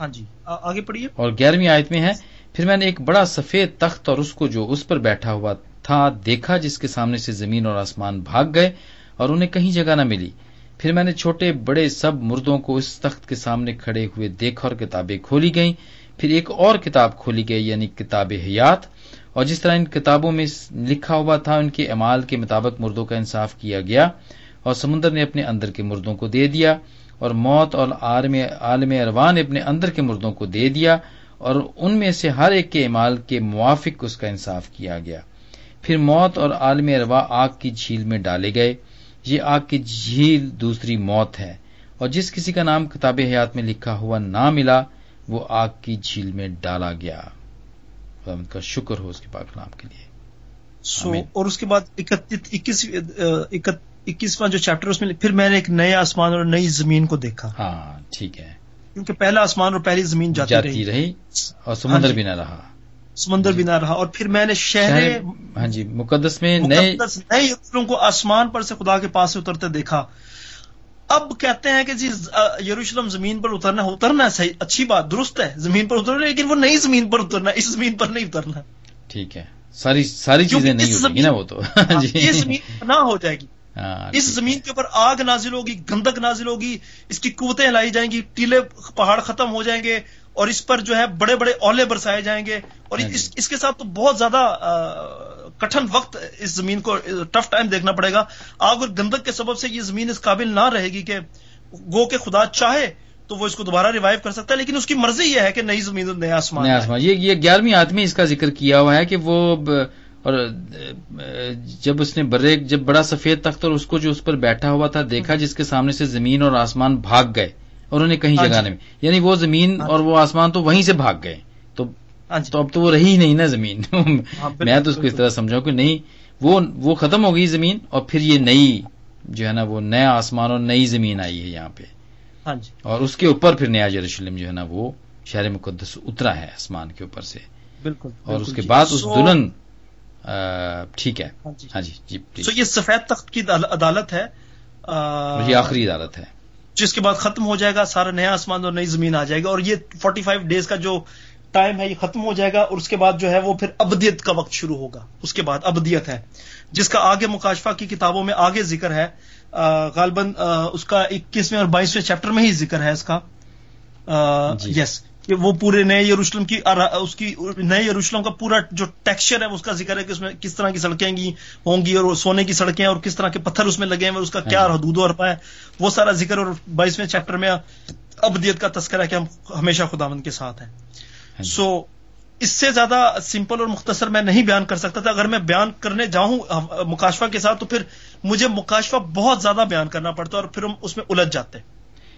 ہاں جی آگے پڑھیے۔ اور گیارہویں آیت میں ہے پھر میں نے ایک بڑا سفید تخت اور اس کو جو اس پر بیٹھا ہوا تھا دیکھا جس کے سامنے سے زمین اور آسمان بھاگ گئے اور انہیں کہیں جگہ نہ ملی۔ پھر میں نے چھوٹے بڑے سب مردوں کو اس تخت کے سامنے کھڑے ہوئے دیکھا اور کتابیں کھولی گئیں۔ پھر ایک اور کتاب کھولی گئی یعنی کتاب حیات۔ اور جس طرح ان کتابوں میں لکھا ہوا تھا، ان کے اعمال کے مطابق مردوں کا انصاف کیا گیا اور سمندر نے اپنے اندر کے مردوں کو دے دیا اور موت اور عالم اروا نے اپنے اندر کے مردوں کو دے دیا اور ان میں سے ہر ایک کے اعمال کے موافق اس کا انصاف کیا گیا۔ پھر موت اور عالم اروا آگ کی جھیل میں ڈالے گئے۔ یہ آگ کی جھیل دوسری موت ہے اور جس کسی کا نام کتاب حیات میں لکھا ہوا نہ ملا، وہ آگ کی جھیل میں ڈالا گیا۔ خداوند کا شکر ہو اس کے پاک نام کے لیے۔ سو آمین۔ اور اس کے بعد اکیسواں جو چیپٹر اس میں پھر میں نے ایک نئے آسمان اور نئی زمین کو دیکھا۔ ہاں ٹھیک ہے۔ کیونکہ پہلا آسمان اور پہلی زمین جاتی, جاتی رہی۔ رہی اور سمندر جی۔ بھی نہ رہا۔ سمندر بھی نہ رہا۔ اور پھر میں نے شہر ہاں جی مقدس میں نئے مقدس نئے کو آسمان پر سے خدا کے پاس سے اترتے دیکھا۔ اب کہتے ہیں کہ جی یروشلم زمین پر اترنا اترنا ہے صحیح اچھی بات درست ہے زمین پر اترنا لیکن وہ نئی زمین پر اترنا اس زمین پر نہیں اترنا۔ ٹھیک ہے۔ ساری ساری چیزیں نہیں اس ہوتی نا وہ تو۔ ہاں، جی۔ یہ زمین پناہ ہو جائے گی۔ ہاں، اس زمین کے اوپر آگ نازل ہوگی گندک نازل ہوگی اس کی قوتیں لائی جائیں گی ٹیلے پہاڑ ختم ہو جائیں گے اور اس پر جو ہے بڑے بڑے اولے برسائے جائیں گے اور ہاں اس جی۔ اس کے ساتھ تو بہت زیادہ کٹھن وقت اس زمین کو ٹف ٹائم دیکھنا پڑے گا آگ اور گندک کے سبب سے یہ زمین اس قابل نہ رہے گی کہ گو کہ خدا چاہے تو وہ اس کو دوبارہ ریوائو کر سکتا ہے لیکن اس کی مرضی یہ ہے کہ نئی زمین اور نیا آسمان نیا۔ آسمان یہ یہ گیارہویں آدمی اس کا ذکر کیا ہوا ہے کہ وہ اور جب اس نے برے جب بڑا سفید تخت اور اس کو جو اس پر بیٹھا ہوا تھا دیکھا جس کے سامنے سے زمین اور آسمان بھاگ گئے اور انہیں کہیں ہاں جگہ جی۔ ملی۔ یعنی وہ زمین ہاں اور وہ آسمان تو وہیں سے بھاگ گئے تو ہاں جی تو اب تو وہ رہی نہیں نا زمین۔ ہاں، میں تو اس کو اس۔ طرح سمجھاؤں کہ نہیں وہ وہ ختم ہو گئی زمین اور پھر یہ نئی جو ہے نا وہ نیا آسمان اور نئی زمین آئی ہے یہاں پہ۔ ہاں جی۔ اور اس کے اوپر پھر نیا یروشلم جو ہے نا وہ شہر مقدس اترا ہے آسمان کے اوپر سے۔ بالکل اور اس کے جی۔ بعد اس دلہن ٹھیک ہے۔ ہاں جی۔ جی۔ سو یہ سفید تخت کی عدال- عدالت ہے۔ یہ آخری عدالت ہے۔ جس کے بعد ختم ہو جائے گا سارا نیا آسمان اور نئی زمین آ جائے گا اور یہ 45 ڈیز کا جو ٹائم ہے یہ ختم ہو جائے گا اور اس کے بعد جو ہے وہ پھر ابدیت کا وقت شروع ہوگا۔ اس کے بعد ابدیت ہے۔ جس کا آگے مکاشفہ کی کتابوں میں آگے ذکر ہے غالباً اس کا اکیسویں اور بائیسویں چیپٹر میں ہی ذکر ہے اس کا۔ جی۔ یس کہ وہ پورے نئے یروشلم کی اس کی نئے یروشلم کا پورا جو ٹیکسچر ہے اس کا ذکر ہے کہ اس میں کس طرح کی سڑکیں گی ہوں گی اور سونے کی سڑکیں اور کس طرح کے پتھر اس میں لگے ہیں اس کا کیا ہاں۔ حدود و عرفہ ہے۔ وہ سارا ذکر اور بائیسویں چیپٹر میں ابدیت کا تذکرہ ہے کہ ہم ہمیشہ خداوند کے ساتھ ہیں۔ سو ہاں جی۔ اس سے زیادہ سمپل اور مختصر میں نہیں بیان کر سکتا تھا۔ اگر میں بیان کرنے جاؤں مکاشفہ کے ساتھ تو پھر مجھے مکاشفہ بہت زیادہ بیان کرنا پڑتا اور پھر ہم اس میں الجھ جاتے۔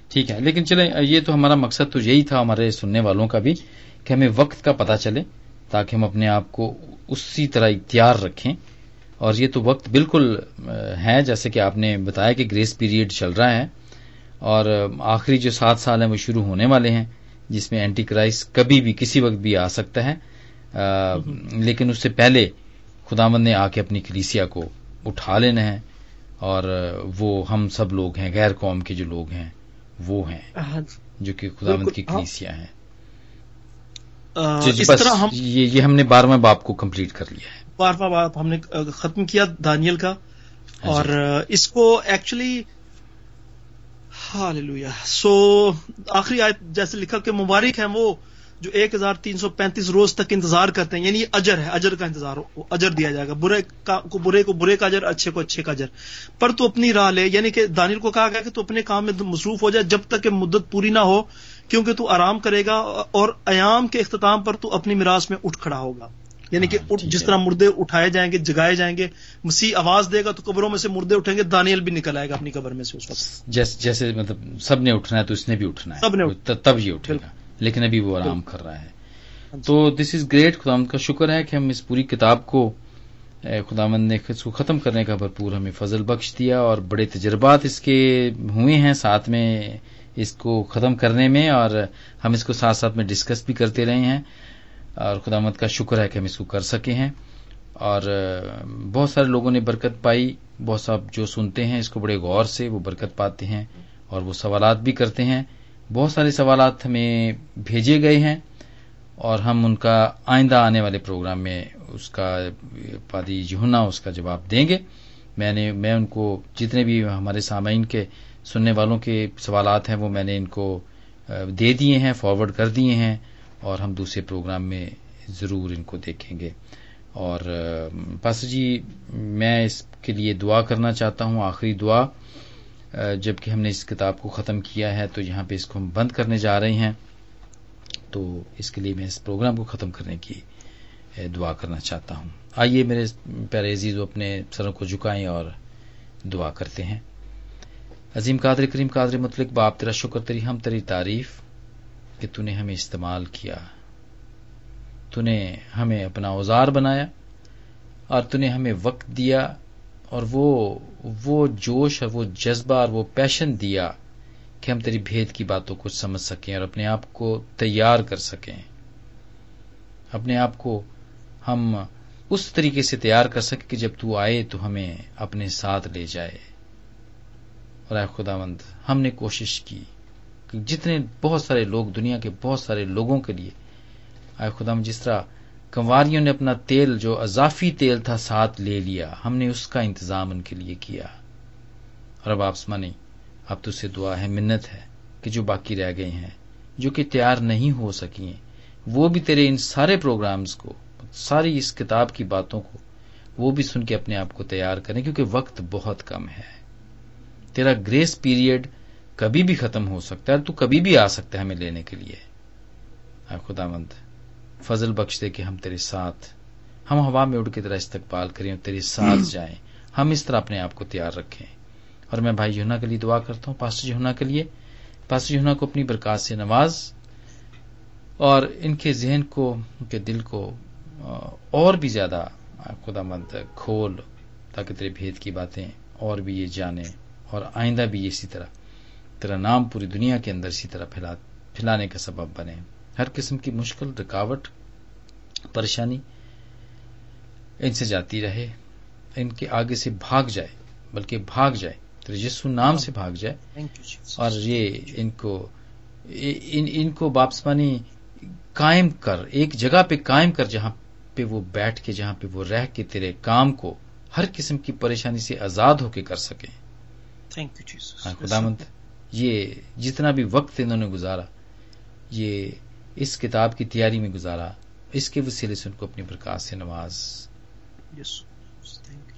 ٹھیک ہے لیکن چلیں یہ تو ہمارا مقصد تو یہی تھا ہمارے سننے والوں کا بھی کہ ہمیں وقت کا پتہ چلے تاکہ ہم اپنے آپ کو اسی طرح اختیار رکھیں۔ اور یہ تو وقت بالکل ہے جیسے کہ آپ نے بتایا کہ گریس پیریڈ چل رہا ہے اور آخری جو سات سال ہیں وہ شروع ہونے والے ہیں۔ جس میں اینٹی کرائس کبھی بھی کسی وقت بھی آ سکتا ہے لیکن اس سے پہلے خدامند نے آ کے اپنی کلیسیا کو اٹھا لینا ہے اور وہ ہم سب لوگ ہیں غیر قوم کے جو لوگ ہیں وہ ہیں ہاں جی۔ جو کہ خدامند کی ہاں۔ کلیسیا ہیں جی، یہ ہم نے بارہواں باپ کو کمپلیٹ کر لیا ہے بارہواں باپ ہم نے ختم کیا دانیل کا ہاں جی۔ اور اس کو ایکچولی سو آخری آیت جیسے لکھا کہ مبارک ہیں وہ جو ایک ہزار تین سو پینتیس روز تک انتظار کرتے ہیں یعنی اجر ہے، اجر کا انتظار اجر دیا جائے گا۔ برے کو برے کو برے کا اجر، اچھے کو اچھے کا اجر۔ پر تو اپنی راہ لے یعنی کہ دانیل کو کہا گیا کہ تو اپنے کام میں مصروف ہو جائے جب تک کہ مدت پوری نہ ہو، کیونکہ تو آرام کرے گا اور ایام کے اختتام پر تو اپنی میراث میں اٹھ کھڑا ہوگا۔ یعنی کہ جس طرح مردے اٹھائے جائیں گے جگائے جائیں گے مسیح آواز دے گا تو قبروں میں سے مردے اٹھیں گے دانیل بھی نکل آئے گا اپنی قبر میں سے اس وقت۔ جیسے مطلب سب نے اٹھنا ہے تو اس نے بھی اٹھنا ہے۔ سب نے تب یہ اٹھے گا۔ لیکن ابھی وہ آرام کر رہا ہے۔ ہاں جی۔ تو دس از گریٹ خدا کا شکر ہے کہ ہم اس پوری کتاب کو خدا مند نے اس کو ختم کرنے کا بھرپور ہمیں فضل بخش دیا اور بڑے تجربات اس کے ہوئے ہیں ساتھ میں اس کو ختم کرنے میں اور ہم اس کو ساتھ ساتھ میں ڈسکس بھی کرتے رہے ہیں۔ اور خدا مت کا شکر ہے کہ ہم اس کو کر سکے ہیں۔ اور بہت سارے لوگوں نے برکت پائی۔ بہت سب جو سنتے ہیں، اس کو بڑے غور سے وہ برکت پاتے ہیں اور وہ سوالات بھی کرتے ہیں۔ بہت سارے سوالات ہمیں بھیجے گئے ہیں اور ہم ان کا آئندہ آنے والے پروگرام میں اس کا پادی جہنا اس کا جواب دیں گے۔ میں نے، میں ان کو جتنے بھی ہمارے سامعین کے سننے والوں کے سوالات ہیں، وہ میں نے ان کو دے دیے ہیں، فارورڈ کر دیے ہیں۔ اور ہم دوسرے پروگرام میں ضرور ان کو دیکھیں گے۔ اور پاس جی میں اس کے لیے دعا کرنا چاہتا ہوں، آخری دعا۔ جبکہ ہم نے اس کتاب کو ختم کیا ہے تو یہاں پہ اس کو ہم بند کرنے جا رہے ہیں۔ تو اس کے لیے میں اس پروگرام کو ختم کرنے کی دعا کرنا چاہتا ہوں۔ آئیے میرے پیارے عزیز اپنے سروں کو جھکائیں اور دعا کرتے ہیں۔ عظیم قادر کریم، قادر مطلق، باپ، تیرا شکر تری ہم تری تعریف۔ کہ تو نے ہمیں استعمال کیا۔ تو نے ہمیں اپنا اوزار بنایا اور تو نے ہمیں وقت دیا اور وہ وہ جوش اور وہ جذبہ اور وہ پیشن دیا کہ ہم تیری بھید کی باتوں کو سمجھ سکیں اور اپنے آپ کو تیار کر سکیں۔ اپنے آپ کو ہم اس طریقے سے تیار کر سکیں کہ جب تو آئے تو ہمیں اپنے ساتھ لے جائے۔ اور اے خدا مند ہم نے کوشش کی۔ جتنے بہت سارے لوگ دنیا کے بہت سارے لوگوں کے لیے، آئے خدا جس طرح کنواریوں نے اپنا تیل، جو اضافی تیل تھا، ساتھ لے لیا، ہم نے اس کا انتظام ان کے لیے کیا۔ اور اب آپ سمانی اب تو سے دعا ہے، منت ہے کہ جو باقی رہ گئے ہیں، جو کہ تیار نہیں ہو سکی وہ بھی تیرے ان سارے پروگرامز کو، ساری اس کتاب کی باتوں کو، وہ بھی سن کے اپنے آپ کو تیار کریں، کیونکہ وقت بہت کم ہے۔ تیرا گریس پیریڈ کبھی بھی ختم ہو سکتا ہے تو کبھی بھی آ سکتا ہے ہمیں لینے کے لیے۔ خدا مند فضل بخش دے کہ ہم تیرے ساتھ ہم ہوا میں اڑ کے طرح استقبال کریں اور تیرے ساتھ جائیں۔ ہم اس طرح اپنے آپ کو تیار رکھیں۔ اور میں بھائی جونا کے لیے دعا کرتا ہوں پاسٹر جونا کے لیے۔ پاسٹر جونا کو اپنی برکات سے نواز۔ اور ان کے ذہن کو ان کے دل کو اور بھی زیادہ خدا مند کھول تاکہ تیرے بھید کی باتیں اور بھی یہ جانے اور آئندہ بھی اسی طرح۔ تیرا نام پوری دنیا کے اندر اسی طرح پھیلانے کا سبب بنے۔ ہر قسم کی مشکل رکاوٹ پریشانی ان سے جاتی رہے ان کے آگے سے بھاگ جائے بلکہ بھاگ جائے۔ تیرے جسو نام سے بھاگ جائے۔ اور یہ ان کو ان, ان کو باپسمانی قائم کر ایک جگہ پہ قائم کر جہاں پہ وہ بیٹھ کے جہاں پہ وہ رہ کے تیرے کام کو ہر قسم کی پریشانی سے آزاد ہو کے کر سکیں خدا مند یہ جتنا بھی وقت انہوں نے گزارا یہ اس کتاب کی تیاری میں گزارا اس کے وسیلے سے ان کو اپنی برکات سے نواز۔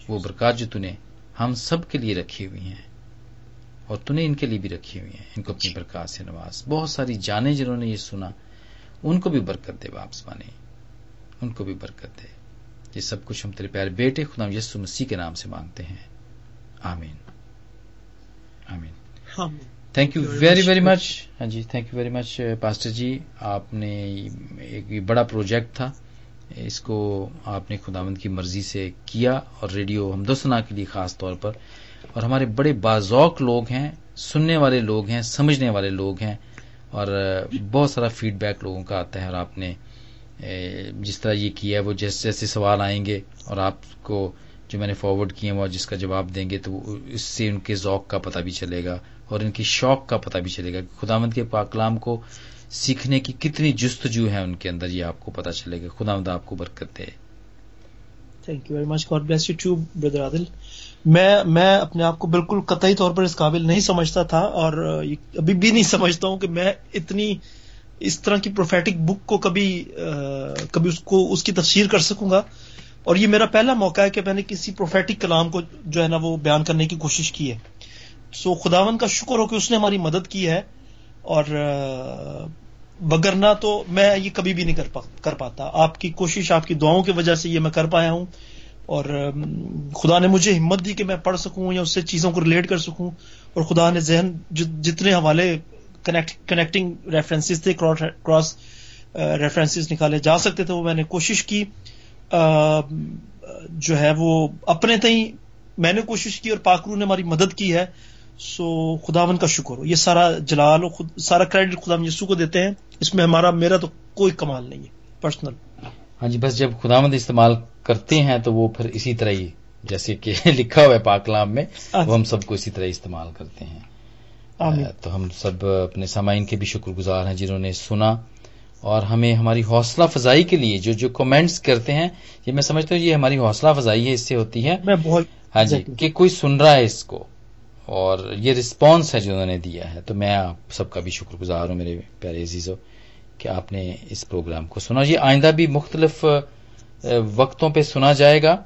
وہ برکات جو تنے ہم سب کے لیے رکھی ہوئی ہیں اور تنے ان کے لیے بھی رکھی ہوئی ہیں ان کو اپنی برکات سے نواز۔ بہت ساری جانے جنہوں نے یہ سنا ان کو بھی برکت دے واپس پانے ان کو بھی برکت دے۔ یہ سب کچھ ہم تیرے پیارے بیٹے خدا یسو مسیح کے نام سے مانگتے ہیں۔ آمین۔ آمین۔ Thank you very very much ہاں جی thank you very much pastor جی آپ نے ایک بڑا پروجیکٹ تھا اس کو آپ نے خداوند کی مرضی سے کیا اور ریڈیو ہمدوسنا کے لیے خاص طور پر اور ہمارے بڑے باذوق لوگ ہیں سننے والے لوگ ہیں سمجھنے والے لوگ ہیں اور بہت سارا فیڈ بیک لوگوں کا آتا ہے اور آپ نے جس طرح یہ کیا ہے وہ جیسے جیسے سوال آئیں گے اور آپ کو جو میں نے فارورڈ کیے وہ جس کا جواب دیں گے تو اس سے ان کے ذوق کا پتہ بھی چلے گا اور ان کی شوق کا پتہ بھی چلے گا خدا مند کے پاکلام کو سیکھنے کی کتنی جستجو ہے ان کے اندر، یہ آپ کو پتہ چلے گا۔ خدا مند آپ کو برکت دے۔ Thank you very much God bless you too brother Adil میں میں اپنے آپ کو بالکل قطعی طور پر اس قابل نہیں سمجھتا تھا اور ابھی بھی نہیں سمجھتا ہوں کہ میں اتنی اس طرح کی پروفیٹک بک کو کبھی کبھی اس کو، اس کی تفسیر کر سکوں گا۔ اور یہ میرا پہلا موقع ہے کہ میں نے کسی پروفیٹک کلام کو جو ہے نا وہ بیان کرنے کی کوشش کی ہے۔ سو خداون کا شکر ہو کہ اس نے ہماری مدد کی ہے اور بگرنا تو میں یہ کبھی بھی نہیں کر پاتا۔ آپ کی کوشش، آپ کی دعاؤں کی وجہ سے یہ میں کر پایا ہوں اور خدا نے مجھے ہمت دی کہ میں پڑھ سکوں یا اس سے چیزوں کو ریلیٹ کر سکوں اور خدا نے ذہن جتنے حوالے کنیکٹنگ ریفرنسز تھے کراس ریفرنسز نکالے جا سکتے تھے وہ میں نے کوشش کی۔ جو ہے وہ اپنے تئیں میں نے کوشش کی اور پاکرو نے ہماری مدد کی ہے سو خداون کا شکر ہو۔ یہ سارا جلال خود سارا کریڈٹ خدا یسو کو دیتے ہیں۔ اس میں ہمارا میرا تو کوئی کمال نہیں ہے پرسنل ہاں جی بس جب خداوند استعمال کرتے ہیں تو وہ پھر اسی طرح ہی جیسے کہ لکھا ہوا ہے پاکلام میں وہ ہم سب کو اسی طرح استعمال کرتے ہیں۔ تو ہم سب اپنے سامعین کے بھی شکر گزار ہیں جنہوں نے سنا۔ اور ہمیں ہماری حوصلہ فضائی کے لیے جو جو کمنٹس کرتے ہیں یہ میں سمجھتا ہوں یہ ہماری حوصلہ فضائی ہے اس سے ہوتی ہے میں بہت ہاں جی کہ کوئی سن رہا ہے اس کو اور یہ رسپانس ہے جو انہوں نے دیا ہے۔ تو میں آپ سب کا بھی شکر گزار ہوں میرے پیارے عزیزوں کہ آپ نے اس پروگرام کو سنا۔ یہ آئندہ بھی مختلف وقتوں پہ سنا جائے گا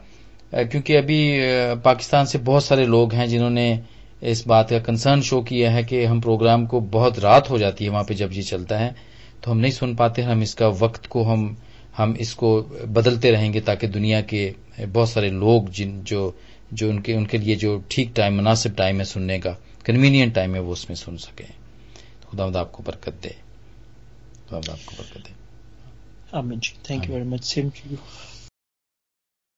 کیونکہ ابھی پاکستان سے بہت سارے لوگ ہیں جنہوں نے اس بات کا کنسرن شو کیا ہے کہ ہم پروگرام کو بہت رات ہو جاتی ہے وہاں پہ جب یہ چلتا ہے۔ تو ہم نہیں سن پاتے، ہم اس کا وقت کو ہم ہم اس کو بدلتے رہیں گے تاکہ دنیا کے بہت سارے لوگ جن جو جو ان کے ان کے لیے جو ٹھیک ٹائم، مناسب ٹائم ہے سننے کا کنوینئنٹ ٹائم ہے، وہ اس میں سن سکیں۔ خدا مد آپ کو برکت دے۔ خدا آپ کو برکت دے۔ آمین جی۔ Thank you very much same to you